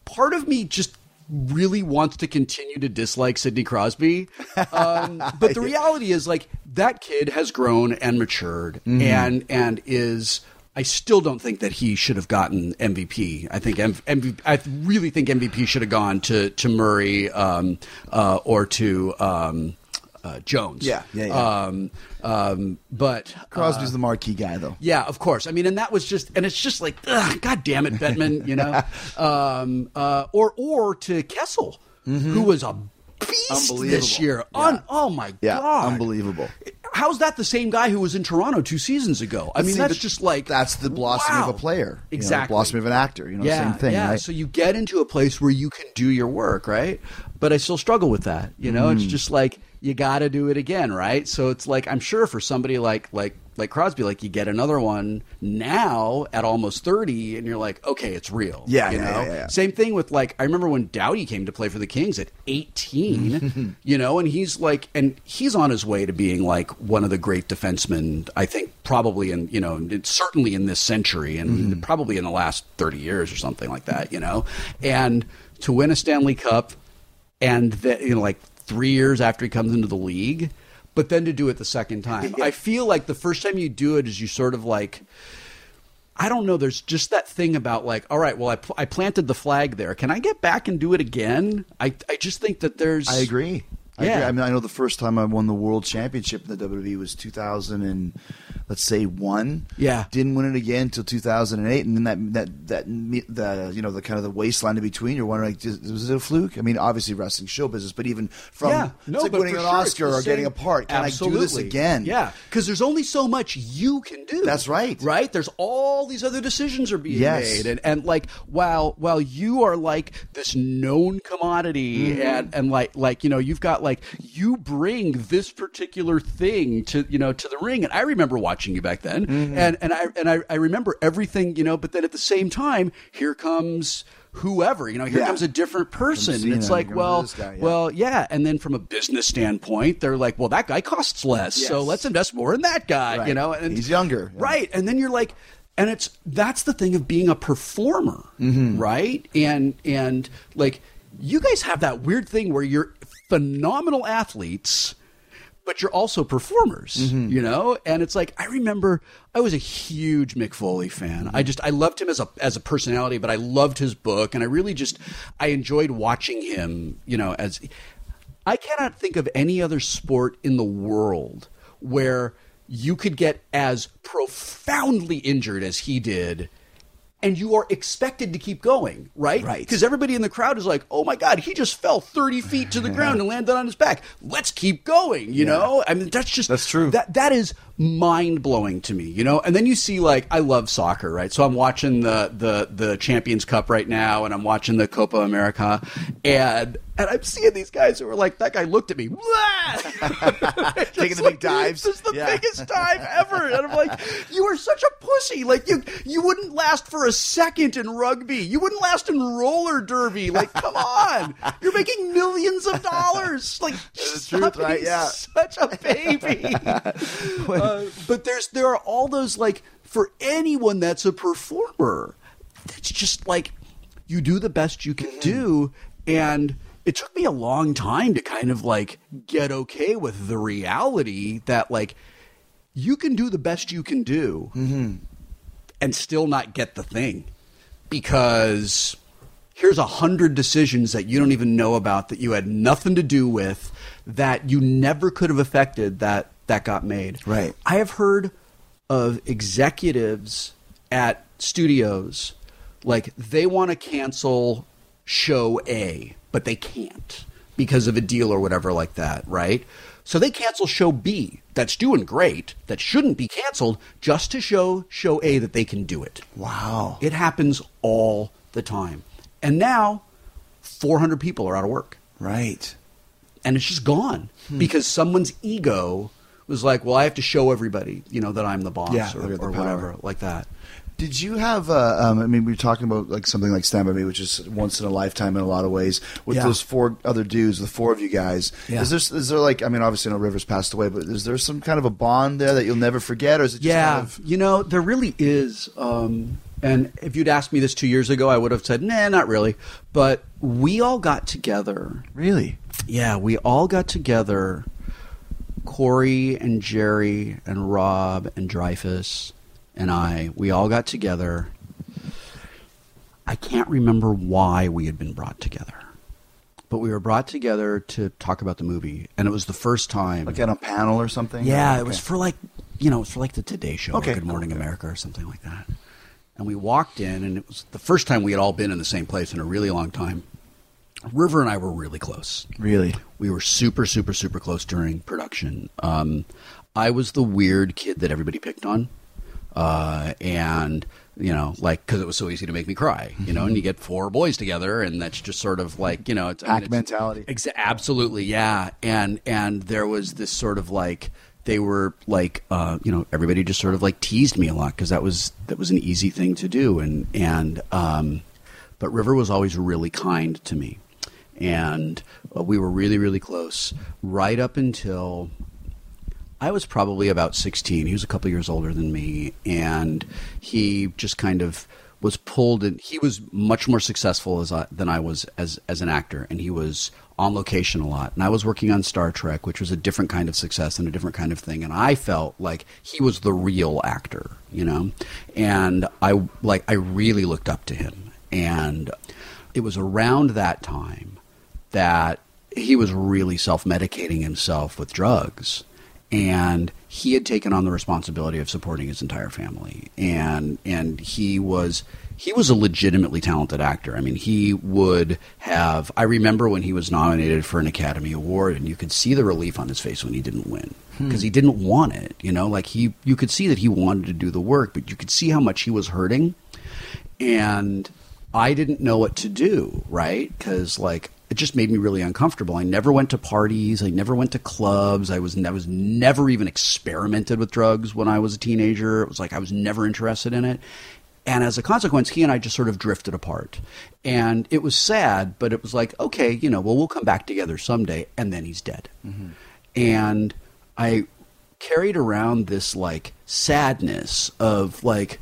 part of me just really wants to continue to dislike Sidney Crosby. Um, but the reality is like that kid has grown and matured Mm-hmm. and and is I still don't think that he should have gotten MVP. I think M- MVP, I really think MVP should have gone to to Murray um, uh, or to um, uh, Jones. Yeah, yeah, yeah. Um, um, but Crosby's the marquee guy, though. yeah, of course. I mean, and that was just, and it's just like, ugh, God damn it, Bettman, you know, um, uh, or or to Kessel, who was a beast this year. Un- oh my Yeah, god, unbelievable. How's that the same guy who was in Toronto two seasons ago? I mean, See, that's just like that's the blossom wow. of a player, you know, Exactly, blossoming of an actor. You know, yeah, same thing, yeah. right? So you get into a place where you can do your work, right? But I still struggle with that. You know, Mm. it's just like you got to do it again, right? So it's like I'm sure for somebody like like like Crosby, like you get another one now at almost thirty, and you're like, okay, it's real. Yeah, you yeah, know. yeah, yeah. Same thing with like I remember when Doughty came to play for the Kings at 18, you know, and he's like, and he's on his way to being like one of the great defensemen. I think probably in you know it's certainly in this century and Mm-hmm. probably in the last 30 years or something like that, you know, and to win a Stanley Cup and that you know like three years after he comes into the league. But then to do it the second time, I feel like the first time you do it is you sort of like, I don't know. There's just that thing about like, all right, well, I, pl- I planted the flag there. Can I get back and do it again? I I just think that there's. I agree. I Yeah. agree. I mean, I know the first time I won the world championship in the WWE was 2000 and let's say one. Yeah. Didn't win it again until 2008, and then that that that the you know the kind of the wasteland in between. You're wondering, like, was it a fluke? I mean, obviously wrestling show business, but even from yeah, no, it's like winning an sure, Oscar or getting a part. Can I do this again? Yeah, because there's only so much you can do. That's right. Right? There's all these other decisions are being Yes. made, and and like while while you are like this known commodity, Mm-hmm. and and like like you know you've got like you bring this particular thing to you know to the ring, and I remember watching you back then, Mm-hmm. and and I and I, I remember everything you know, but then at the same time, here comes. Whoever you know, here Yeah. comes a different person. Cena, it's like, well, guy, yeah. well, yeah. And then from a business standpoint, they're like, well, that guy costs less, so let's invest more in that guy. Right. You know, and He's younger. Yeah. right? And then you're like, and it's that's the thing of being a performer, Mm-hmm. right? And and like you guys have that weird thing where you're phenomenal athletes. But you're also performers, Mm-hmm. you know, and it's like I remember I was a huge Mick Foley fan. I just I loved him as a as a personality, but I loved his book, and I really just I enjoyed watching him, you know, as I cannot think of any other sport in the world where you could get as profoundly injured as he did and you are expected to keep going, right? Right. Because everybody in the crowd is like, oh my God, he just fell 30 feet to the ground and landed on his back. Let's keep going, you know? I mean, that's just. That's true. That That is mind blowing to me, you know? And then you see, like, I love soccer, right? So I'm watching the, the, the Champions Cup right now and I'm watching the Copa America and. And I'm seeing these guys who are like, that guy looked at me, Taking the like, big dives. This is the Yeah. biggest dive ever. And I'm like, you are such a pussy. Like you, you wouldn't last for a second in rugby. You wouldn't last in roller derby. Like, come on, you're making millions of dollars. Like, stop truth, right? Yeah. such a baby. Uh, but there's there are all those like for anyone that's a performer, it's just like you do the best you can do. And it took me a long time to kind of like get okay with the reality that like you can do the best you can do and still not get the thing. Because here's a hundred decisions that you don't even know about that you had nothing to do with that you never could have affected that that got made Right. i have heard of executives at studios like they want to cancel show a but they can't because of a deal or whatever like that right so they cancel show b that's doing great that shouldn't be canceled just to show show a that they can do it Wow. it happens all the time. And now 400 people are out of work. Right. and it's just gone hmm. because someone's ego was like, well, I have to show everybody, you know, that I'm the boss Yeah, or, or whatever, like that. Did you have? Uh, um, I mean, we were talking about like something like Stand by Me, which is once in a lifetime in a lot of ways. With Yeah. those four other dudes, the four of you guys, Yeah. is there is there like? I mean, obviously, no Rivers passed away, but is there some kind of a bond there that you'll never forget, or is it just yeah, kind of? you know, there really is. Um, and if you'd asked me this two years ago, I would have said, nah, not really. But we all got together. Really? Yeah, we all got together. Corey and Jerry and Rob and Dreyfuss and I, we all got together. I can't remember why we had been brought together, but we were brought together to talk about the movie, and it was the first time. Like on a panel or something? Yeah, Okay. it was for like you know, it was for like the Today Show Okay. or Good Morning America or something like that. And we walked in, and it was the first time we had all been in the same place in a really long time. River and I were really close. Really? We were super, super, super close during production. Um, I was the weird kid that everybody picked on, uh, and you know, like because it was so easy to make me cry. You know, and you get four boys together, and that's just sort of like you know, it's, I mean, Pack mentality. Exa- absolutely, yeah. And and there was this sort of like they were like uh, you know everybody just sort of like teased me a lot because that was that was an easy thing to do and and um, but River was always really kind to me and uh, we were really really close right up until I was probably about 16. He was a couple years older than me, and he just kind of was pulled in. He was much more successful as I, than I was as as an actor, and he was on location a lot. And I was working on Star Trek, which was a different kind of success and a different kind of thing. And I felt like he was the real actor, you know. And I like I really looked up to him, and it was around that time that he was really self medicating himself with drugs. And he had taken on the responsibility of supporting his entire family. And and he was he was a legitimately talented actor. I mean, he would have I remember when he was nominated for an Academy Award and you could see the relief on his face when he didn't win. Hmm. Because he didn't want it, you know, like he you could see that he wanted to do the work, but you could see how much he was hurting and I didn't know what to do, right? Because like it just made me really uncomfortable. I never went to parties. I never went to clubs. I was I was never even experimented with drugs when I was a teenager. It was like I was never interested in it. And as a consequence, he and I just sort of drifted apart. And it was sad, but it was like, okay, you know, well, we'll come back together someday. And then he's dead. Mm-hmm. And I carried around this like sadness of like,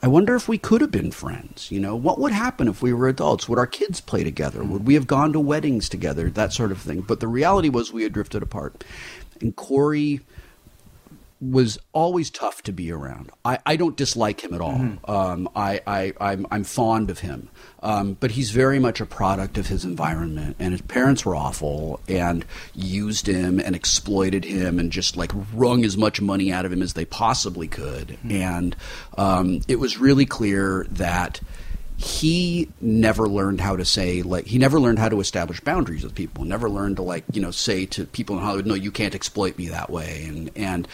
I wonder if we could have been friends. You know, what would happen if we were adults? Would our kids play together? Would we have gone to weddings together? That sort of thing. But the reality was we had drifted apart. And Corey was always tough to be around. I, I don't dislike him at all. Um, I, I, I'm, I'm fond of him. Um, but he's very much a product of his environment. And his parents were awful and used him and exploited him and just like wrung as much money out of him as they possibly could. And um, it was really clear that he never learned how to say like he never learned how to establish boundaries with people. Never learned to like you know say to people in hollywood no you can't exploit me that way and and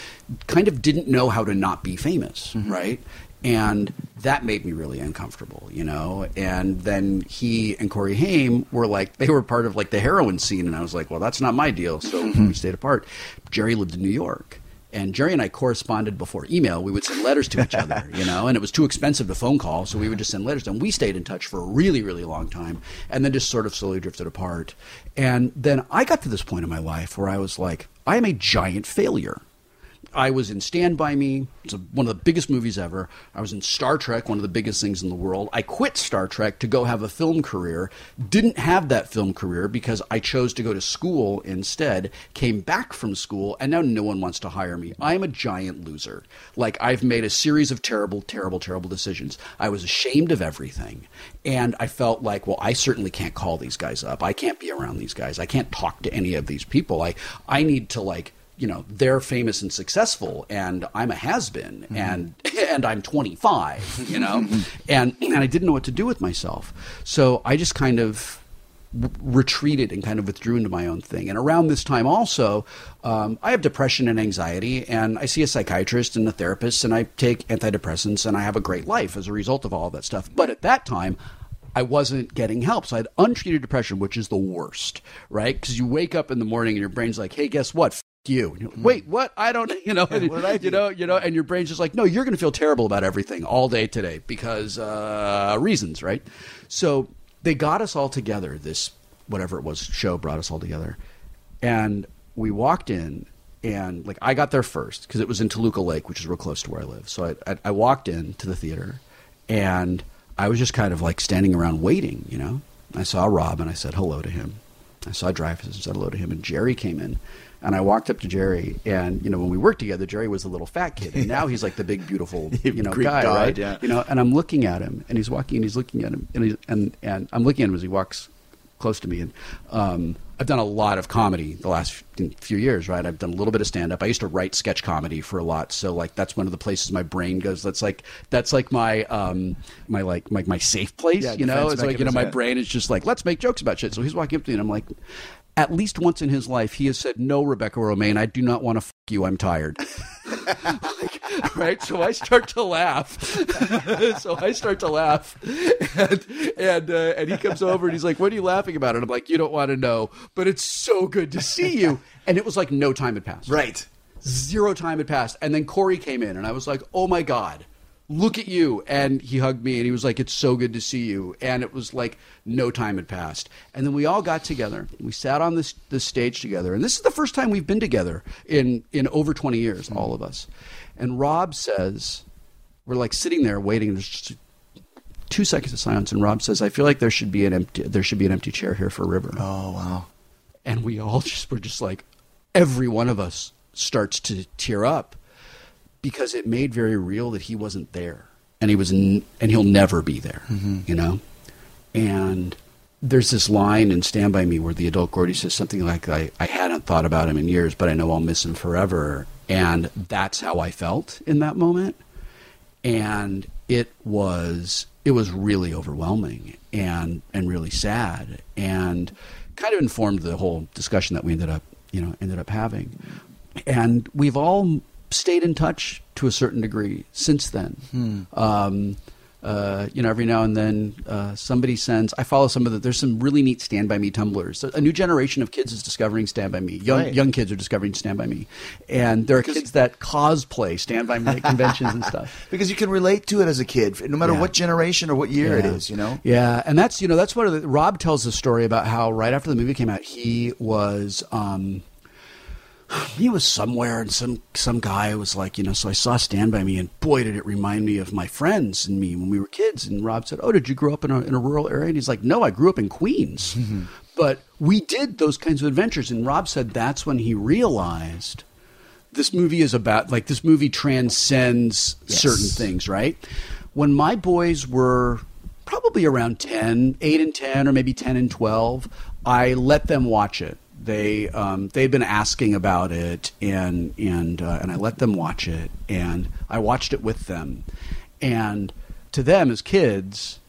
kind of didn't know how to not be famous mm-hmm. right? And that made me really uncomfortable you know? And then he and corey haim were like they were part of like the heroin scene and i was like well that's not my deal so mm-hmm. we stayed apart. Jerry lived in new york and Jerry and I corresponded before email. We would send letters to each other, you know, and it was too expensive to phone call, so we would just send letters. And we stayed in touch for a really, really long time, and then just sort of slowly drifted apart. And then I got to this point in my life where I was like, I am a giant failure. I was in Stand By Me. It's a, one of the biggest movies ever. I was in Star Trek, one of the biggest things in the world. I quit Star Trek to go have a film career. Didn't have that film career because I chose to go to school instead. Came back from school, and now no one wants to hire me. I am a giant loser. Like, I've made a series of terrible, terrible, terrible decisions. I was ashamed of everything. And I felt like, well, I certainly can't call these guys up. I can't be around these guys. I can't talk to any of these people. I, I need to, like, you know they're famous and successful and i'm a has-been and and i'm 25 you know and and i didn't know what to do with myself so i just kind of retreated and kind of withdrew into my own thing and around this time also um, i have depression and anxiety and i see a psychiatrist and a therapist and i take antidepressants and i have a great life as a result of all that stuff but at that time I wasn't getting help. So I had untreated depression, which is the worst, right? Because you wake up in the morning and your brain's like, "Hey, guess what? You." Wait, what? I don't, you know, and, what did I do? you know, you know, and your brain's just like, "No, you're going to feel terrible about everything all day today because uh, reasons, right?" So they got us all together. This whatever it was show brought us all together, and we walked in. And like I got there first because it was in Toluca Lake, which is real close to where I live. So I, I, I walked in to the theater, and I was just kind of like standing around waiting, you know. I saw Rob and I said hello to him. I saw Dreyfuss and said hello to him, and Jerry came in. And I walked up to Jerry, and you know when we worked together, Jerry was the little fat kid, and now he's like the big, beautiful, you know, guy, god, right? yeah. You know, and I'm looking at him, and he's walking, and he's looking at him, and he's, and and I'm looking at him as he walks close to me, and um, I've done a lot of comedy the last few years, right? I've done a little bit of stand up. I used to write sketch comedy for a lot, so like that's one of the places my brain goes. That's like that's like my um my like my my safe place, Yeah, you know. It's like you know my brain is just like let's make jokes about shit. So he's walking up to me, and I'm like. At least once in his life, he has said, "No, Rebecca Romijn, I do not want to fuck you. I'm tired." Right? So I start to laugh. so I start to laugh, and and uh, and he comes over and he's like, "What are you laughing about?" And I'm like, "You don't want to know, but it's so good to see you." And it was like no time had passed. Right. Zero time had passed, and then Corey came in, and I was like, "Oh my god." Look at you. And he hugged me and he was like, It's so good to see you. And it was like no time had passed. And then we all got together. We sat on this, this stage together. And this is the first time we've been together in, in over 20 years, all of us. And Rob says, We're like sitting there waiting. There's just two seconds of silence. And Rob says, I feel like there should be an empty, there should be an empty chair here for River Oh wow. and we all just were just like every one of us starts to tear up because it made very real that he wasn't there and he was n- and he'll never be there mm-hmm. you know and there's this line in stand by me where the adult gordie says something like I, I hadn't thought about him in years but i know i'll miss him forever and that's how i felt in that moment. And it was it was really overwhelming and and really sad and kind of informed the whole discussion that we ended up you know ended up having. And we've all stayed in touch to a certain degree since then. Um, uh, you know, every now and then uh, somebody sends. I follow some of the. There's some really neat Stand by Me Tumblrs. A new generation of kids is discovering Stand by Me. Young Right. young kids are discovering Stand by Me, and there are kids that cosplay Stand by Me at conventions and stuff. Because you can relate to it as a kid, no matter Yeah. what generation or what year it Yeah. is. You know. Yeah, and that's you know that's one of the. Rob tells the story about how right after the movie came out, he was. Um, he was somewhere and some some guy was like, you know, so I saw Stand By Me and boy did it remind me of my friends and me when we were kids. And Rob said, Oh, did you grow up in a, in a rural area? And he's like, No, I grew up in Queens. Mm-hmm. but we did those kinds of adventures. And Rob said that's when he realized this movie is about like this movie transcends certain things, right? When my boys were probably around 10, 8 and 10 or maybe 10 and 12, I let them watch it. They um, they'd been asking about it and and uh, and I let them watch it and I watched it with them. And to them as kids,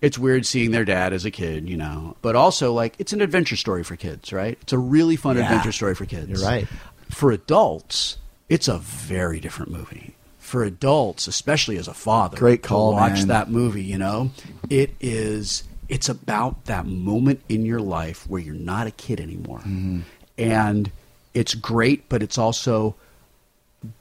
it's weird seeing their dad as a kid, you know. But also like it's an adventure story for kids, right? It's a really fun Yeah. adventure story for kids. You're right. For adults, it's a very different movie. For adults, especially as a father, Great call, to watch man. that movie. You know, it is. It's about that moment in your life where you're not a kid anymore, Mm-hmm. and it's great, but it's also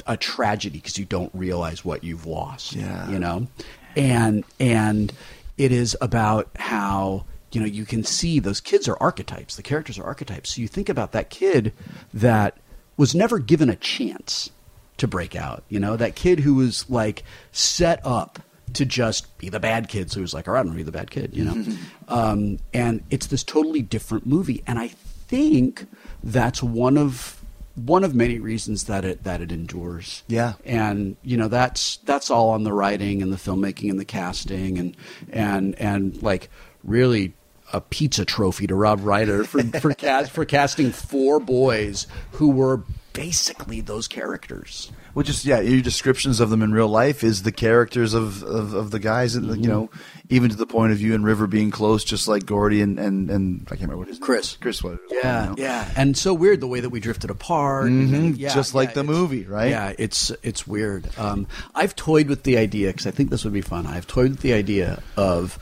a tragedy because you don't realize what you've lost. Yeah. you know, and and it is about how you know you can see those kids are archetypes. The characters are archetypes. So you think about that kid that was never given a chance to break out. You know, that kid who was like set up to just be the bad kid. So he was like, all right, I'm gonna be the bad kid. You know, um, and it's this totally different movie. And I think that's one of one of many reasons that it that it endures. Yeah. and you know that's that's all on the writing and the filmmaking and the casting and and and like really a pizza trophy to Rob Reiner for for cast for casting four boys who were basically those characters. Which is yeah, your descriptions of them in real life is the characters of, of, of the guys, and Mm-hmm. you know, even to the point of you and River being close, just like Gordie and and, and I can't remember what his Chris. was. Chris was. Yeah, you know? yeah, and so weird the way that we drifted apart. Mhm, and- yeah, just like the movie, right? Yeah, it's it's weird. Um, I've toyed with the idea because I think this would be fun. I've toyed with the idea of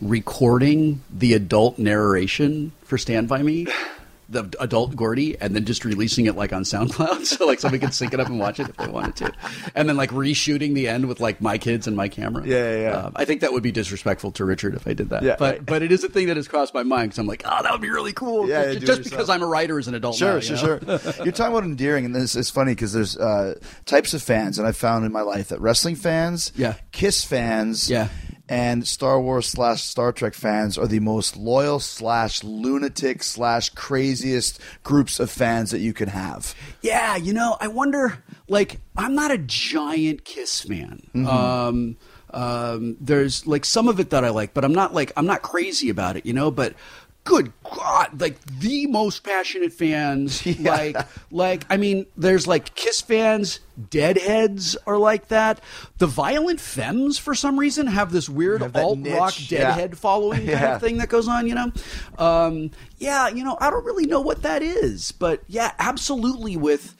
recording the adult narration for Stand By Me, the adult Gordie, and then just releasing it like on SoundCloud, so like somebody could sync it up and watch it if they wanted to, and then like reshooting the end with like my kids and my camera. Yeah, yeah, yeah. Um, I think that would be disrespectful to Richard if I did that. Yeah, but but it is a thing that has crossed my mind because I'm like, oh, that would be really cool. Yeah, just, just because I'm a writer as an adult. Sure, now, sure, you know? sure. You're talking about endearing, and this is funny because there's uh, types of fans, and I've found in my life that wrestling fans, Yeah. Kiss fans, Yeah. And Star Wars slash Star Trek fans are the most loyal slash lunatic slash craziest groups of fans that you can have. Yeah, you know, I wonder. Like, I'm not a giant Kiss fan. Mm-hmm. Um, um, there's like some of it that I like, but I'm not like I'm not crazy about it, you know. But good God, like the most passionate fans, like like I mean, there's like Kiss fans, Deadheads are like that. The Violent Femmes, for some reason, have this weird Have alt rock niche, yeah. Deadhead following kind Yeah. of thing that goes on, you know? Um, yeah, you know, I don't really know what that is, but yeah, absolutely with.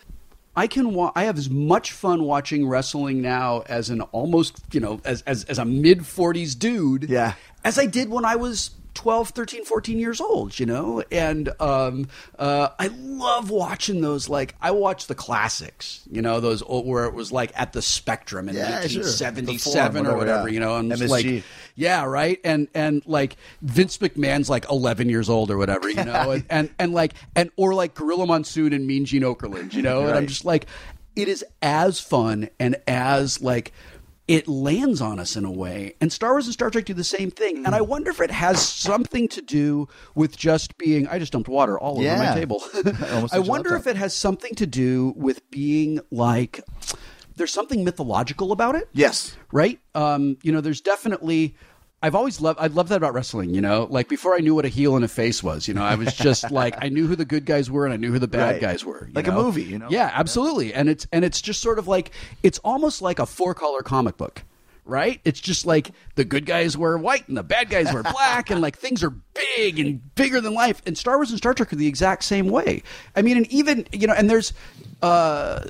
I can wa- I have as much fun watching wrestling now as an almost, you know, as as, as a mid 40s dude Yeah. as I did when I was 12, 13, 14 years old, you know? And um, uh, I love watching those. Like, I watch the classics, you know, those old, where it was like at the Spectrum in Yeah, sure. The 1977 Forum, or whatever, yeah. you know? And MSG. like, yeah, right. And and like Vince McMahon's like 11 years old or whatever, you know, and, and and like and or like Gorilla Monsoon and Mean Gene Okerlund, you know, and I'm just like, it is as fun and as like. It lands on us in a way, and Star Wars and Star Trek do the same thing. And I Mm. wonder if it has something to do with just being. I just dumped water all over Yeah. my table. I wonder if it has something to do with being like. There's something mythological about it Yes. right? Um, you know, there's definitely. I've always loved. I love that about wrestling. You know, like before I knew what a heel and a face was. You know, I was just like I knew who the good guys were and I knew who the bad Right. guys were. Like a movie, you know? Yeah, absolutely. And it's and it's just sort of like it's almost like a four color comic book. Right? It's just like the good guys wear white and the bad guys wear black, and like things are big and bigger than life. And Star Wars and Star Trek are the exact same way. I mean, and even you know, and there's uh,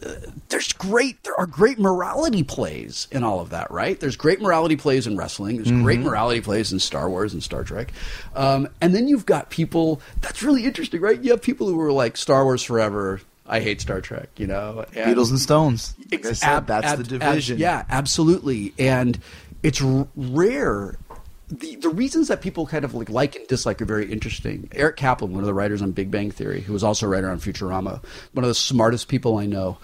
there's great there are great morality plays in all of that right there's great morality plays in wrestling there's great morality plays in star wars and star trek um, and then you've got people that's really interesting right you have people who are like star wars forever i hate star trek you know and Beatles and Stones. Like said, ab- that's ab- the ab- division. yeah, absolutely. And it's r- rare. The, the reasons that people kind of like like and dislike are very interesting. Eric Kaplan, one of the writers on Big Bang Theory, who was also a writer on Futurama, one of the smartest people I know,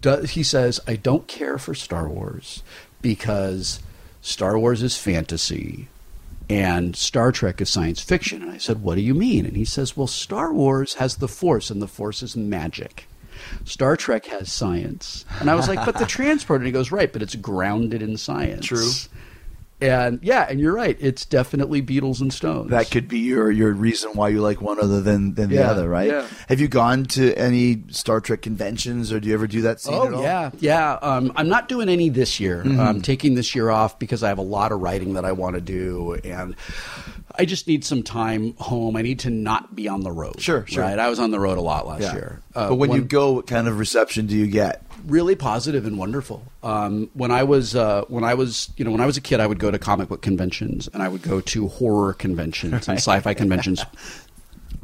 does, he says, I don't care for Star Wars because Star Wars is fantasy and Star Trek is science fiction. And I said, What do you mean? And he says, Well, Star Wars has the Force, and the Force is magic. Star Trek has science. And I was like, But the transporter. And he goes, Right, but it's grounded in science. True. And yeah, and you're right. It's definitely Beatles and Stones. That could be your, your reason why you like one other than, than the Yeah, other, right? yeah. Have you gone to any Star Trek conventions, or do you ever do that scene Oh at all? yeah, yeah. Um, I'm not doing any this year. Mm-hmm. I'm taking this year off because I have a lot of writing that I want to do, and I just need some time home. I need to not be on the road. Sure, sure. Right. I was on the road a lot last Yeah. year. Uh, but when you go, what kind of reception do you get? Really positive and wonderful. Um, when I was uh, when I was you know when I was a kid, I would go to comic book conventions and I would go to horror conventions and sci-fi conventions.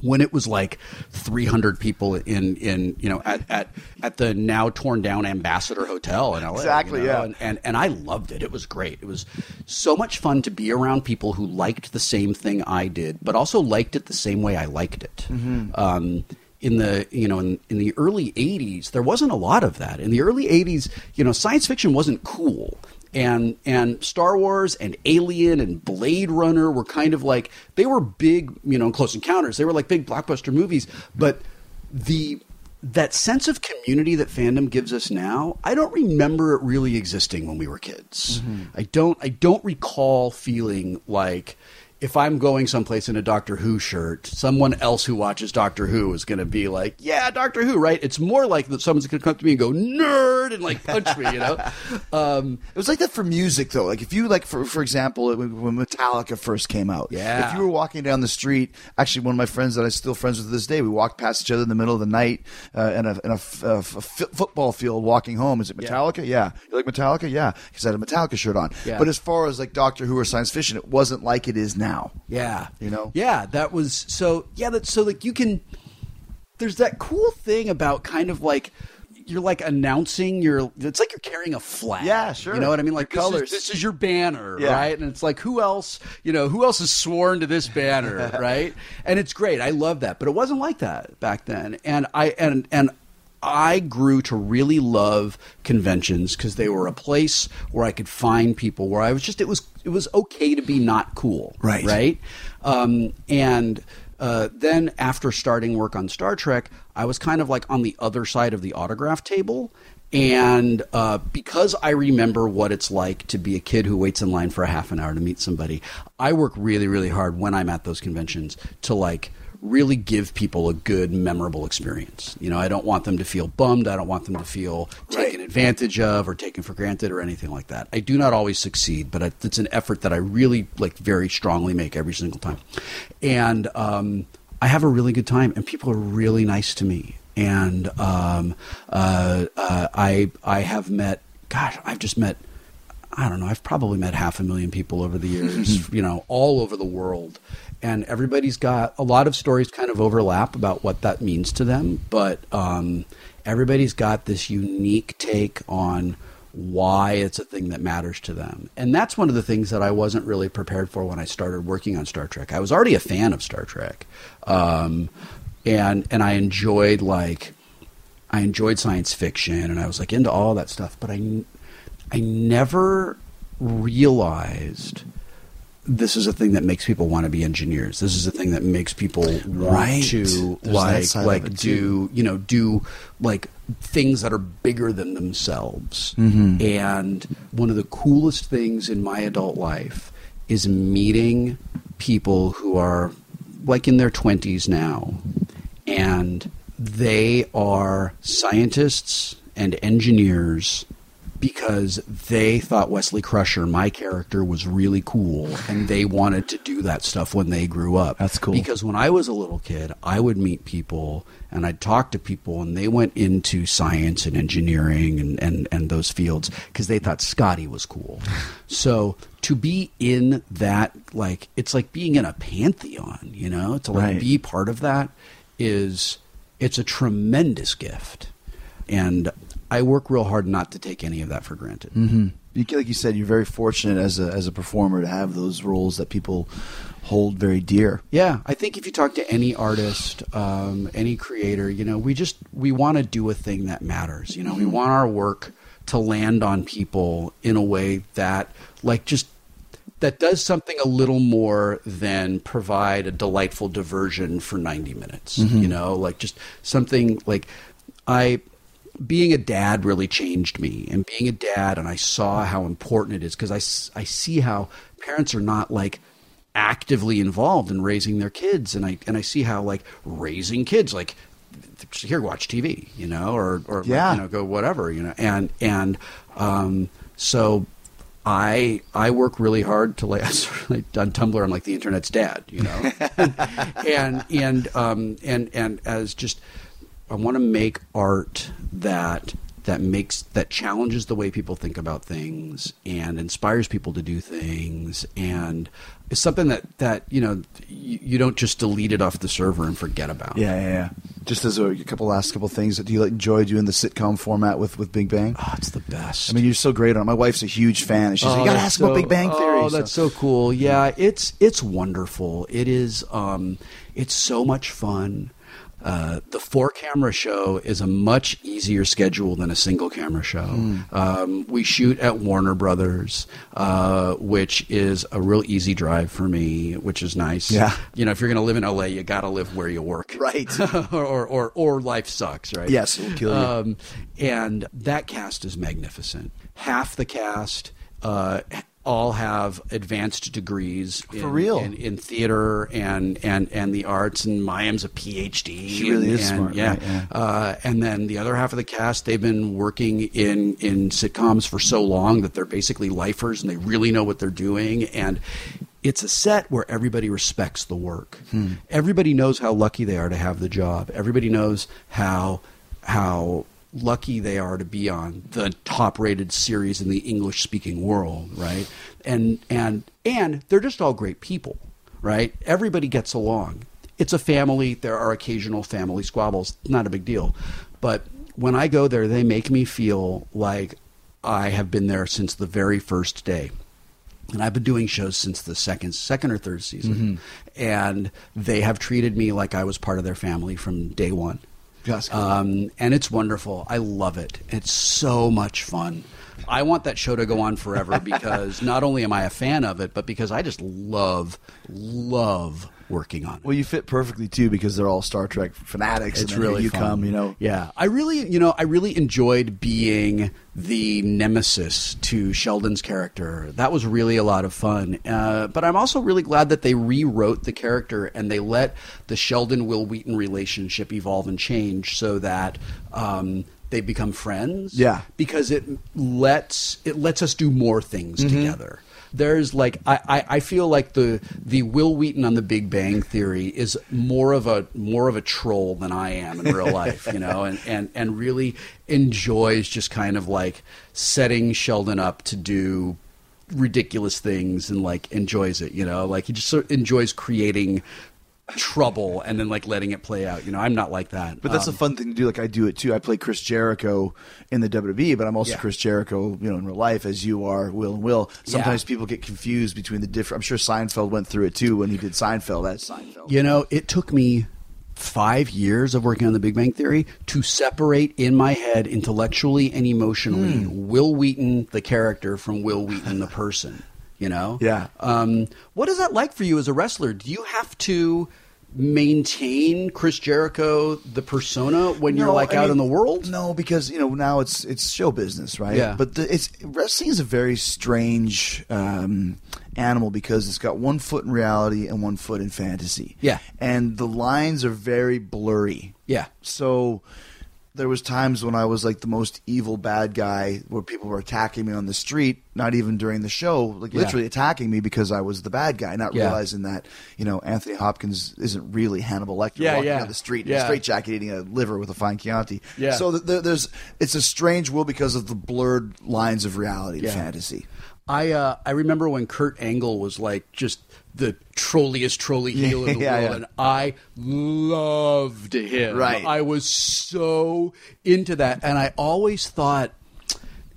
When it was like 300 people in in you know at at, at the now torn down Ambassador Hotel in LA, you Exactly, know, yeah. and, and and I loved it. It was great. It was so much fun to be around people who liked the same thing I did, but also liked it the same way I liked it. Um, in the you know in, in the early 80s there wasn't a lot of that. In the early 80s you know science fiction wasn't cool. And and Star Wars and Alien and Blade Runner were kind of like they were big you know Close Encounters. They were like big blockbuster movies. But the that sense of community that fandom gives us now I don't remember it really existing when we were kids. Mm-hmm. I don't I don't recall feeling like if I'm going someplace in a Doctor Who shirt, someone else who watches Doctor Who is going to be like, "Yeah, Doctor Who," right? It's more like that someone's going to come to me and go, "Nerd," and like punch me, you know. Um, It was like that for music, though. Like if you like, for for example, when Metallica first came out, Yeah. If you were walking down the street, actually, one of my friends that I'm still friends with to this day, we walked past each other in the middle of the night uh, in a in a, f- a f- f- football field, walking home. Is it Metallica? Yeah. You like Metallica? Yeah, because I had a Metallica shirt on. Yeah. But as far as like Doctor Who or science fiction, it wasn't like it is now. Now. Yeah. You know? Yeah, that was so yeah, that's so like you can there's that cool thing about kind of like you're like announcing your it's like you're carrying a flag. Yeah, sure. You know what I mean? Like this is- colors. This, is your banner, Yeah. right? And it's like who else, you know, who else is sworn to this banner, right? And it's great. I love that. But it wasn't like that back then. And I and and I grew to really love conventions because they were a place where I could find people where I was just it was it was okay to be not cool, Right. Right. Um, and uh, then after starting work on Star Trek, I was kind of like on the other side of the autograph table. And uh, because I remember what it's like to be a kid who waits in line for a half an hour to meet somebody, I work really, really hard when I'm at those conventions to like really give people a good, memorable experience. You know, I don't want them to feel bummed. I don't want them to feel taken advantage of or taken for granted or anything like that. I do not always succeed, but it's an effort that I really like very strongly make every single time. And um, I have a really good time, and people are really nice to me. And um, uh, uh, I I have met, gosh, I've just met. I don't know. I've probably met half a million people over the years, you know, all over the world. And everybody's got a lot of stories kind of overlap about what that means to them. But um, everybody's got this unique take on why it's a thing that matters to them. And that's one of the things that I wasn't really prepared for when I started working on Star Trek. I was already a fan of Star Trek. Um, and, and I enjoyed like, I enjoyed science fiction and I was like into all that stuff, but I, I never realized this is a thing that makes people want to be engineers. This is a thing that makes people want Right. to There's like like do you know do like things that are bigger than themselves. Mm-hmm. And one of the coolest things in my adult life is meeting people who are like in their 20s now and they are scientists and engineers because they thought Wesley Crusher, my character, was really cool, and they wanted to do that stuff when they grew up. That's cool. Because when I was a little kid, I would meet people and I'd talk to people, and they went into science and engineering and, and, and those fields because they thought Scotty was cool. So to be in that, like, it's like being in a pantheon, you know, to like Right. be part of that is it's a tremendous gift and i work real hard not to take any of that for granted. Mm-hmm. You, like you said, you're very fortunate as a as a performer to have those roles that people hold very dear. yeah. I think if you talk to any artist um, any creator you know we just we want to do a thing that matters. You know we want our work to land on people in a way that like just that does something a little more than provide a delightful diversion for 90 minutes you know? Like just something like i being a dad really changed me and being a dad and i saw how important it is because I, I see how parents are not like actively involved in raising their kids and i and i see how like raising kids like here watch tv you know or or Yeah. you know go whatever you know and and um so I I work really hard to like, like on Tumblr. I'm like the internet's dad, you know, and and um and and as just I want to make art that that makes that challenges the way people think about things and inspires people to do things and is something that that you know you, you don't just delete it off the server and forget about. Yeah, yeah, yeah. Just as a couple last couple things, that do you like enjoy doing the sitcom format with with Big Bang? Oh, it's the best. I mean, you're so great on it. My wife's a huge fan. and She's like, you gotta ask about Big Bang Theory. Oh, that's so cool. Yeah, it's it's wonderful. It is. Um, it's so much fun. Uh, the four camera show is a much easier schedule than a single camera show. Hmm. Um, we shoot at Warner Brothers, uh, which is a real easy drive for me, which is nice. Yeah. You know, if you're going to live in LA, you got to live where you work. Right. or, or, or, or life sucks, right? Yes, it'll kill you. Um, and that cast is magnificent. Half the cast uh, all have advanced degrees in, For real? in, in theater and, and, and the arts, and Mayim's a PhD. She really and, is and- smart, Yeah. right, yeah. Uh, and then the other half of the cast, they've been working in in sitcoms for so long that they're basically lifers and they really know what they're doing. And it's a set where everybody respects the work. Hmm. Everybody knows how lucky they are to have the job. Everybody knows how how lucky they are to be on the top rated series in the English speaking world, right? And and and they're just all great people. right? Everybody gets along. It's a family. There are occasional family squabbles. Not a big deal. But when I go there, they make me feel like I have been there since the very first day. And I've been doing shows since the second, second or third season, mm-hmm. and they have treated me like I was part of their family from day one. Um, and it's wonderful. I love it. It's so much fun. I want that show to go on forever because not only am I a fan of it, but because I just love, love working on it. Well, you fit perfectly too because they're all Star Trek fanatics. It's and really you fun. come, you know. Yeah, I really, you know, I really enjoyed being the nemesis to Sheldon's character. That was really a lot of fun. Uh, but I'm also really glad that they rewrote the character and they let the Sheldon Wil Wheaton relationship evolve and change so that. Um, they become friends, Yeah. because it lets it lets us do more things mm-hmm. together. There's like I, I, I feel like the the Wil Wheaton on the Big Bang Theory is more of a more of a troll than I am in real life, you know, and, and, and really enjoys just kind of like setting Sheldon up to do ridiculous things and like enjoys it, you know, like he just sort of enjoys creating trouble and then like letting it play out. You know, I'm not like that. But that's Um, a fun thing to do. Like I do it too. I play Chris Jericho in the WWE, but I'm also Yeah. Chris Jericho, you know, in real life, as you are, Wil and Wil. Sometimes Yeah. people get confused between the different. I'm sure Seinfeld went through it too when he did Seinfeld as Seinfeld. You know, it took me five years of working on the Big Bang Theory to separate in my head intellectually and emotionally Hmm. Wil Wheaton, the character, from Wil Wheaton, the person. You know? Yeah. Um, what is that like for you as a wrestler? Do you have to maintain Chris Jericho, the persona, when you're like I out mean, in the world? No, because you know now it's it's show business, right? Yeah. But the, it's wrestling is a very strange um, animal because it's got one foot in reality and one foot in fantasy. Yeah. and the lines are very blurry. Yeah. So there was times when I was like the most evil bad guy where people were attacking me on the street, not even during the show, like Yeah. literally attacking me because I was the bad guy, not Yeah. realizing that, you know, Anthony Hopkins isn't really Hannibal Lecter Yeah, walking yeah. down the street in a straight jacket eating a liver with a fine Chianti. Yeah. So th- there, there's it's a strange world because of the blurred lines of reality and fantasy. I uh, I remember when Kurt Angle was like just the trolliest trolley heel in the Yeah, world, yeah. and I loved him. Right. I was so into that, and I always thought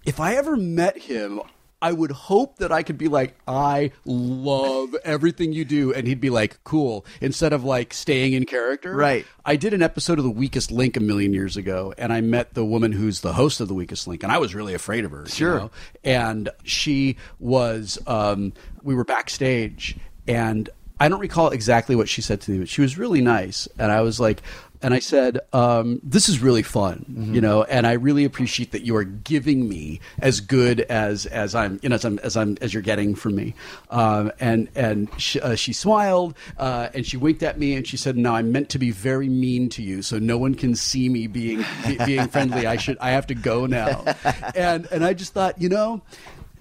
if I ever met him. I would hope that I could be like, I love everything you do, and he'd be like, cool, instead of like staying in character. Right. I did an episode of The Weakest Link a million years ago, and I met the woman who's the host of The Weakest Link, and I was really afraid of her. you Sure. know? and she was um, we were backstage and i don't recall exactly what she said to me but she was really nice. And i was like and i said um, this is really fun Mm-hmm. you know and i really appreciate that you are giving me as good as as i'm you know as i'm as, I'm, as you're getting from me. Um, and and she, uh, she smiled uh, and she winked at me and she said no i'm meant to be very mean to you so no one can see me being be, being friendly. I should i have to go now. And and i just thought you know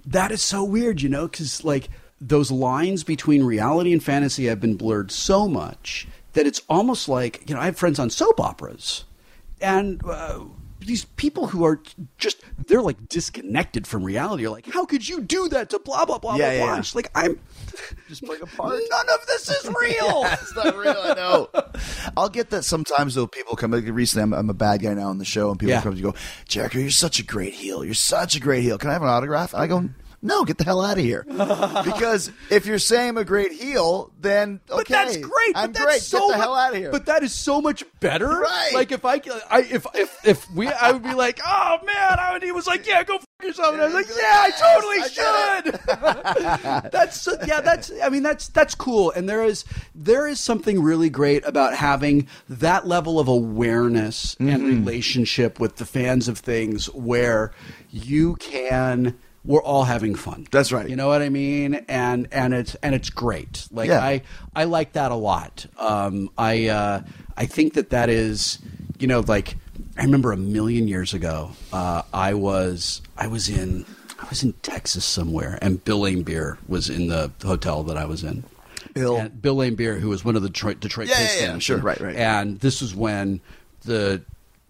that is so weird, you know, because like those lines between reality and fantasy have been blurred so much that it's almost like you know I have friends on soap operas, and uh, these people who are just they're like disconnected from reality. You're like, how could you do that to blah blah blah Yeah, blah yeah, blah? yeah. Like, I'm Just playing a part. none of this is real. it's not real. I know. I'll get that sometimes though. People come like recently. I'm, I'm a bad guy now on the show, and people Yeah. come to go, Jericho, you're such a great heel. You're such a great heel. Can I have an autograph? And I go. No, get the hell out of here. because if you're saying I'm a great heel, then okay, But that's great. I'm but that's great. So get the hell out of here. But that is so much better. Right. Like if I, I if if if we, I would be like, oh man, I would. He was like, yeah, go f- yourself. And I was like, yeah, I totally should. that's so- yeah. That's I mean that's that's cool. And there is there is something really great about having that level of awareness Mm-hmm. and relationship with the fans of things where you can. We're all having fun. That's right. You know what I mean? And and it's and it's great. Like Yeah. I I like that a lot. Um, I uh, I think that that is, you know, like I remember a million years ago, uh, I was I was in I was in Texas somewhere, and Bill Laimbeer was in the hotel that I was in. Bill. and Bill Laimbeer, who was one of the Detroit, Detroit Yeah, yeah, yeah, sure, right, right. And this was when the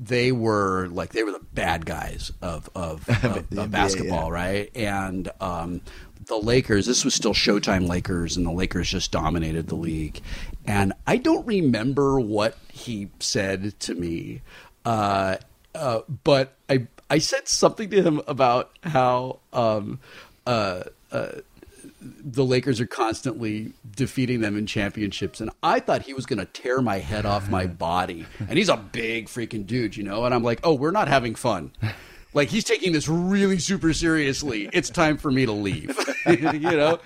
they were like they were the bad guys of of, of, of basketball, yeah. right? And um, the Lakers. This was still Showtime Lakers, and the Lakers just dominated the league. And I don't remember what he said to me, uh, uh, but I I said something to him about how. Um, uh, uh, the Lakers are constantly defeating them in championships, and I thought he was going to tear my head off my body. And he's a big freaking dude, you know. And I'm like, oh, we're not having fun. Like he's taking this really super seriously. It's time for me to leave, you know.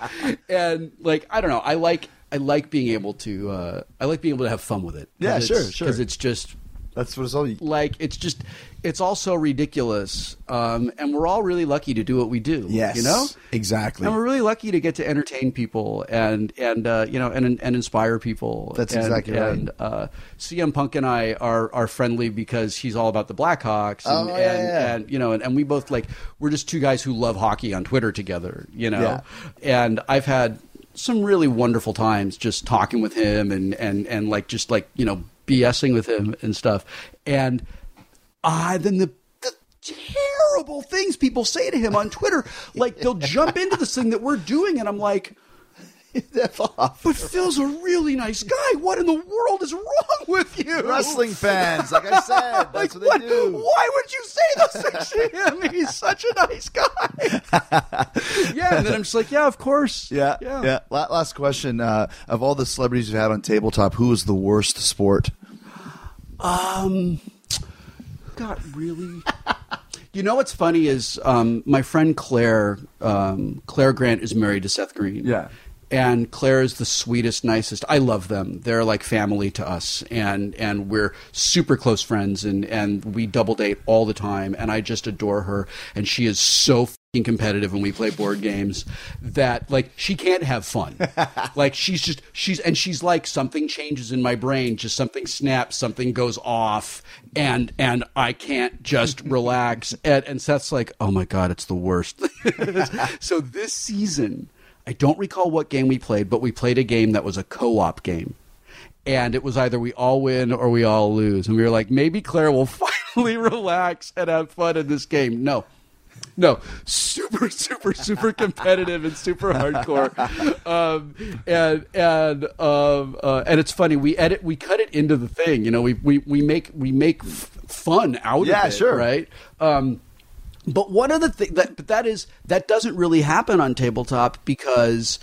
And like I don't know, I like I like being able to uh, I like being able to have fun with it. Yeah, sure, sure. Because it's just That's what it's all. like it's just it's all so ridiculous, um, and we're all really lucky to do what we do. Yes, you know. exactly. And we're really lucky to get to entertain people and and uh, you know and and inspire people. That's and, exactly right. And uh, CM Punk and I are are friendly because he's all about the Blackhawks. And, Oh, yeah, and, yeah. and you know, and, and we both like we're just two guys who love hockey on Twitter together. You know, Yeah. and I've had some really wonderful times just talking with him and and and like just like you know BSing with him and stuff. And ah, then the the terrible things people say to him on Twitter, like they'll jump into this thing that we're doing, and I'm like. F off. But Phil's a really nice guy. What in the world is wrong with you? Wrestling fans, like I said, that's Like, what they do. Why would you say those things to him? He's such a nice guy. yeah, and then I'm just like, yeah, of course. Yeah, yeah. La- Last question: uh, Of all the celebrities you've had on tabletop, who is the worst sport? Um, God, really? you know what's funny is um, my friend Claire, um, Claire Grant is married to Seth Green. Yeah. And Claire is the sweetest, nicest. I love them. They're like family to us, and and we're super close friends, and and we double date all the time. And I just adore her, and she is so competitive when we play board games that like she can't have fun. like she's just she's and she's like something changes in my brain, just something snaps, something goes off, and and I can't just relax. And, and Seth's like, oh my god, it's the worst. so this season, I don't recall what game we played, but we played a game that was a co-op game. And it was either we all win or we all lose. And we were like, maybe Claire will finally relax and have fun in this game. No. No, super, super, super competitive and super hardcore, um, and and um, uh, and it's funny. We edit, we cut it into the thing. You know, we we, we make we make f- fun out Yeah, of it, Yeah, sure. right? Um, but one of the things that but that is that doesn't really happen on tabletop because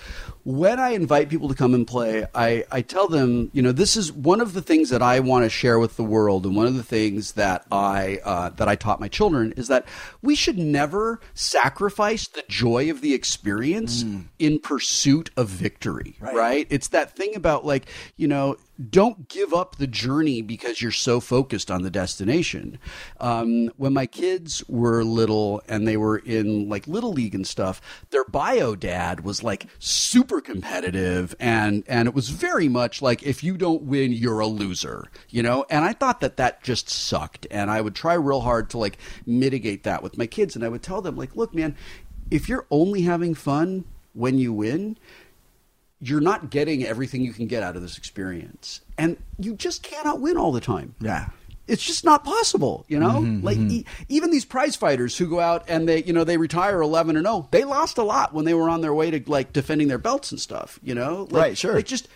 when I invite people to come and play, I, I tell them, you know, this is one of the things that I want to share with the world, and one of the things that I uh, that I taught my children is that we should never sacrifice the joy of the experience in pursuit of victory. right? It's that thing about like, you know, don't give up the journey because you're so focused on the destination. Um, when my kids were little and they were in like little league and stuff, their bio dad was like super competitive and and it was very much like if you don't win, you're a loser, you know. And I thought that that just sucked, and I would try real hard to like mitigate that with my kids, and I would tell them like, look, man, if you're only having fun when you win you're not getting everything you can get out of this experience and you just cannot win all the time Yeah. It's just not possible you know? Like e- even these prize fighters who go out and they you know they retire 11 and 0 they lost a lot when they were on their way to like defending their belts and stuff you know? Like, Right, sure. like just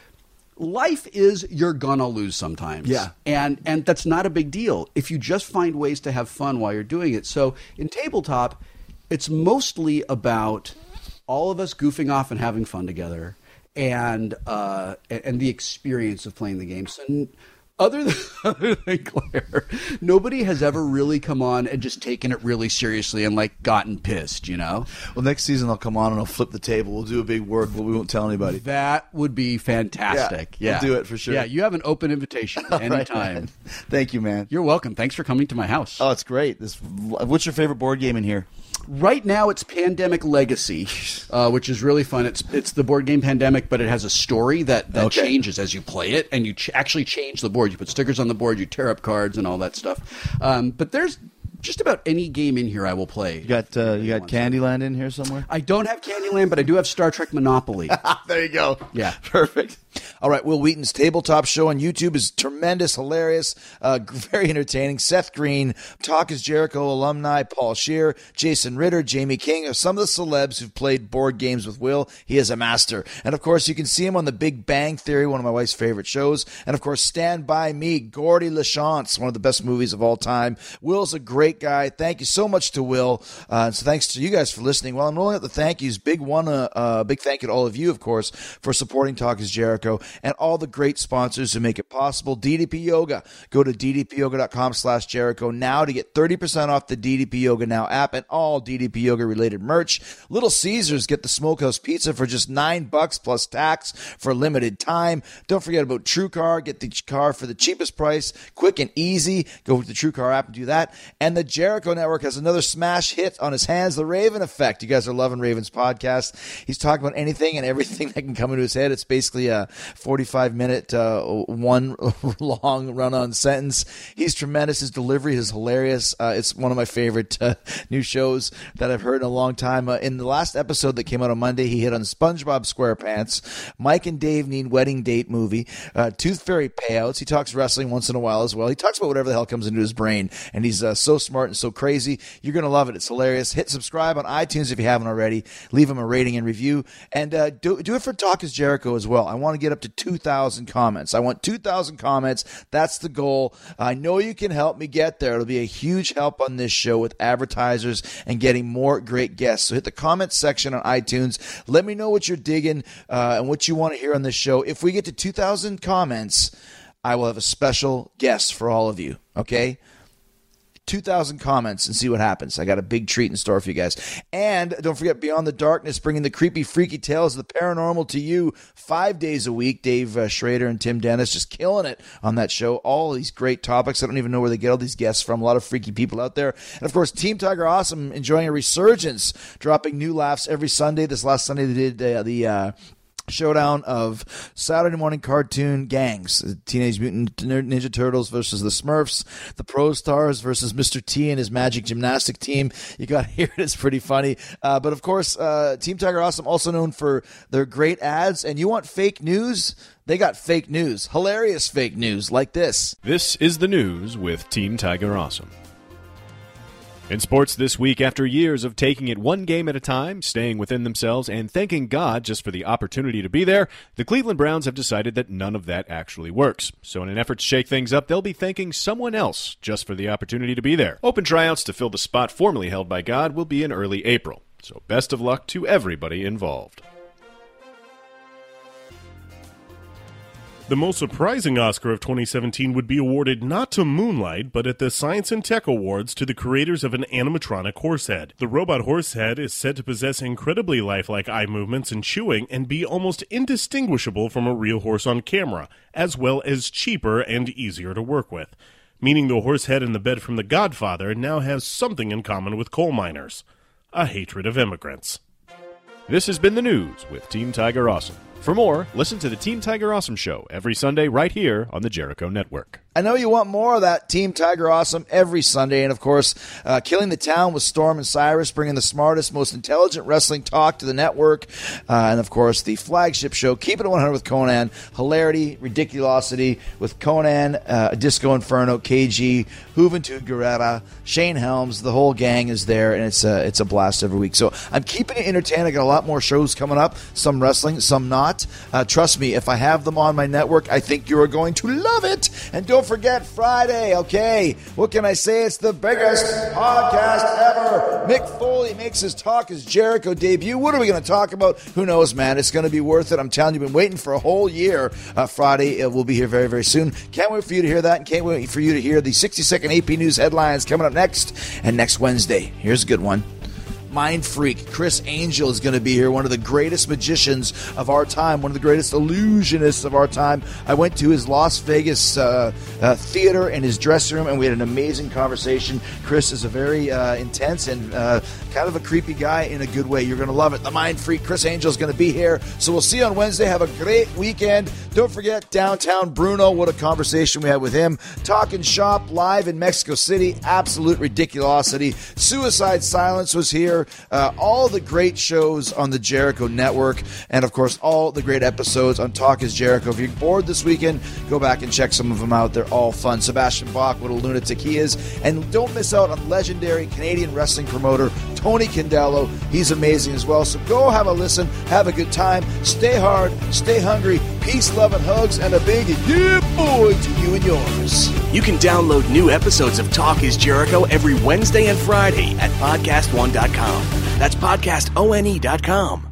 life is you're gonna lose sometimes. Yeah. and and that's not a big deal if you just find ways to have fun while you're doing it. So in tabletop it's mostly about all of us goofing off and having fun together and uh and, the experience of playing the game. So other than, other than Claire, nobody has ever really come on and just taken it really seriously and like gotten pissed, you know? Well, next season I'll come on and I'll flip the table. We'll do a big work, but we won't tell anybody. That would be fantastic. Yeah, Yeah, we'll do it for sure. Yeah, you have an open invitation anytime. Thank you, man. You're welcome. Thanks for coming to my house. Oh, it's great. This. What's your favorite board game in here? Right now, it's Pandemic Legacy, uh, which is really fun. It's it's the board game Pandemic, but it has a story that, that Okay. changes as you play it, and you ch- actually change the board. You put stickers on the board, you tear up cards, and all that stuff. Um, but there's just about any game in here I will play. You got uh, you got Candyland in here somewhere. I don't have Candyland, but I do have Star Trek Monopoly. there you go. Yeah. perfect. All right, Wil Wheaton's tabletop show on YouTube is tremendous, hilarious, uh, very entertaining. Seth Green, Talk is Jericho alumni, Paul Scheer, Jason Ritter, Jaime King are some of the celebs who've played board games with Wil. He is a master. And of course, you can see him on The Big Bang Theory, one of my wife's favorite shows. And of course, Stand By Me, Gordie LaChance, one of the best movies of all time. Wil's a great guy. Thank you so much to Wil. Uh, so thanks to you guys for listening. Well, I'm rolling out the thank yous. Big one, uh, uh, big thank you to all of you, of course, for supporting Talk is Jericho and all the great sponsors who make it possible. DDP Yoga. Go to ddpyoga.com slash Jericho now to get 30% off the DDP Yoga Now app and all DDP Yoga related merch. Little Caesars get the Smokehouse Pizza for just nine bucks plus tax for limited time. Don't forget about TrueCar. Get the car for the cheapest price, quick and easy. Go to the TrueCar app and do that. And the Jericho Network has another smash hit on his hands, The Raven Effect. You guys are loving Raven's podcast. He's talking about anything and everything that can come into his head. It's basically a 45 minute, uh, one long run on sentence. He's tremendous. His delivery is hilarious. Uh, it's one of my favorite uh, new shows that I've heard in a long time. Uh, in the last episode that came out on Monday, he hit on SpongeBob SquarePants, Mike and Dave Need Wedding Date movie, uh, Tooth Fairy payouts. He talks wrestling once in a while as well. He talks about whatever the hell comes into his brain, and he's uh, so smart and so crazy. You're going to love it. It's hilarious. Hit subscribe on iTunes if you haven't already. Leave him a rating and review, and uh, do, do it for Talk is Jericho as well. I want to get up to 2,000 comments. I want 2,000 comments. That's the goal. I know you can help me get there. It'll be a huge help on this show with advertisers and getting more great guests. So hit the comments section on iTunes. Let me know what you're digging uh, and what you want to hear on this show. If we get to 2,000 comments, I will have a special guest for all of you. Okay? 2,000 comments and see what happens. I got a big treat in store for you guys. And don't forget Beyond the Darkness, bringing the creepy, freaky tales of the paranormal to you five days a week. Dave uh, Schrader and Tim Dennis just killing it on that show. All these great topics. I don't even know where they get all these guests from. A lot of freaky people out there. And of course, Team Tiger Awesome enjoying a resurgence, dropping new laughs every Sunday. This last Sunday, they did uh, the uh, showdown of Saturday morning cartoon gangs. Teenage Mutant Ninja Turtles versus the Smurfs, the Pro Stars versus Mr. T and his magic gymnastic team. You got to hear it. It's pretty funny. Uh, but of course, uh, Team Tiger Awesome, also known for their great ads. And you want fake news? They got fake news, hilarious fake news like this. This is the news with Team Tiger Awesome. In sports this week, after years of taking it one game at a time, staying within themselves, and thanking God just for the opportunity to be there, the Cleveland Browns have decided that none of that actually works. So, in an effort to shake things up, they'll be thanking someone else just for the opportunity to be there. Open tryouts to fill the spot formerly held by God will be in early April. So, best of luck to everybody involved. The most surprising Oscar of 2017 would be awarded not to Moonlight, but at the Science and Tech Awards to the creators of an animatronic horse head. The robot horse head is said to possess incredibly lifelike eye movements and chewing and be almost indistinguishable from a real horse on camera, as well as cheaper and easier to work with. Meaning the horse head in the bed from The Godfather now has something in common with coal miners a hatred of immigrants. This has been the news with Team Tiger Awesome. For more, listen to the Team Tiger Awesome Show every Sunday right here on the Jericho Network. I know you want more of that Team Tiger Awesome every Sunday. And of course, uh, Killing the Town with Storm and Cyrus, bringing the smartest, most intelligent wrestling talk to the network. Uh, and of course, the flagship show, Keep It 100 with Konnan, hilarity, ridiculosity with Konnan, uh, Disco Inferno, KG, Juventud Guerrera, Shane Helms. The whole gang is there, and it's a, it's a blast every week. So I'm keeping it entertained. I got a lot more shows coming up, some wrestling, some not. Uh, trust me, if I have them on my network, I think you are going to love it. And don't forget Friday, okay? What can I say? It's the biggest podcast ever. Mick Foley makes his Talk is Jericho debut. What are we going to talk about? Who knows, man? It's going to be worth it. I'm telling you, been waiting for a whole year. Uh, Friday, it will be here very, very soon. Can't wait for you to hear that, and can't wait for you to hear the 60 second AP News headlines coming up next. And next Wednesday, here's a good one. Mind freak Criss Angel is going to be here, one of the greatest magicians of our time, one of the greatest illusionists of our time. I went to his Las Vegas uh, uh, theater and his dressing room, and we had an amazing conversation. Chris is a very uh, intense and uh, kind of a creepy guy in a good way. You're going to love it. The mind freak Criss Angel is going to be here. So we'll see you on Wednesday. Have a great weekend. Don't forget downtown Bruno. What a conversation we had with him. Talking shop live in Mexico City. Absolute ridiculosity. Suicide Silence was here. Uh, all the great shows on the Jericho Network, and of course, all the great episodes on Talk is Jericho. If you're bored this weekend, go back and check some of them out. They're all fun. Sebastian Bach, what a lunatic he is. And don't miss out on legendary Canadian wrestling promoter Tony Condello. He's amazing as well. So go have a listen, have a good time, stay hard, stay hungry, peace, love, and hugs, and a big yeah boy to you and yours. You can download new episodes of Talk is Jericho every Wednesday and Friday at podcastone.com. That's podcastone.com.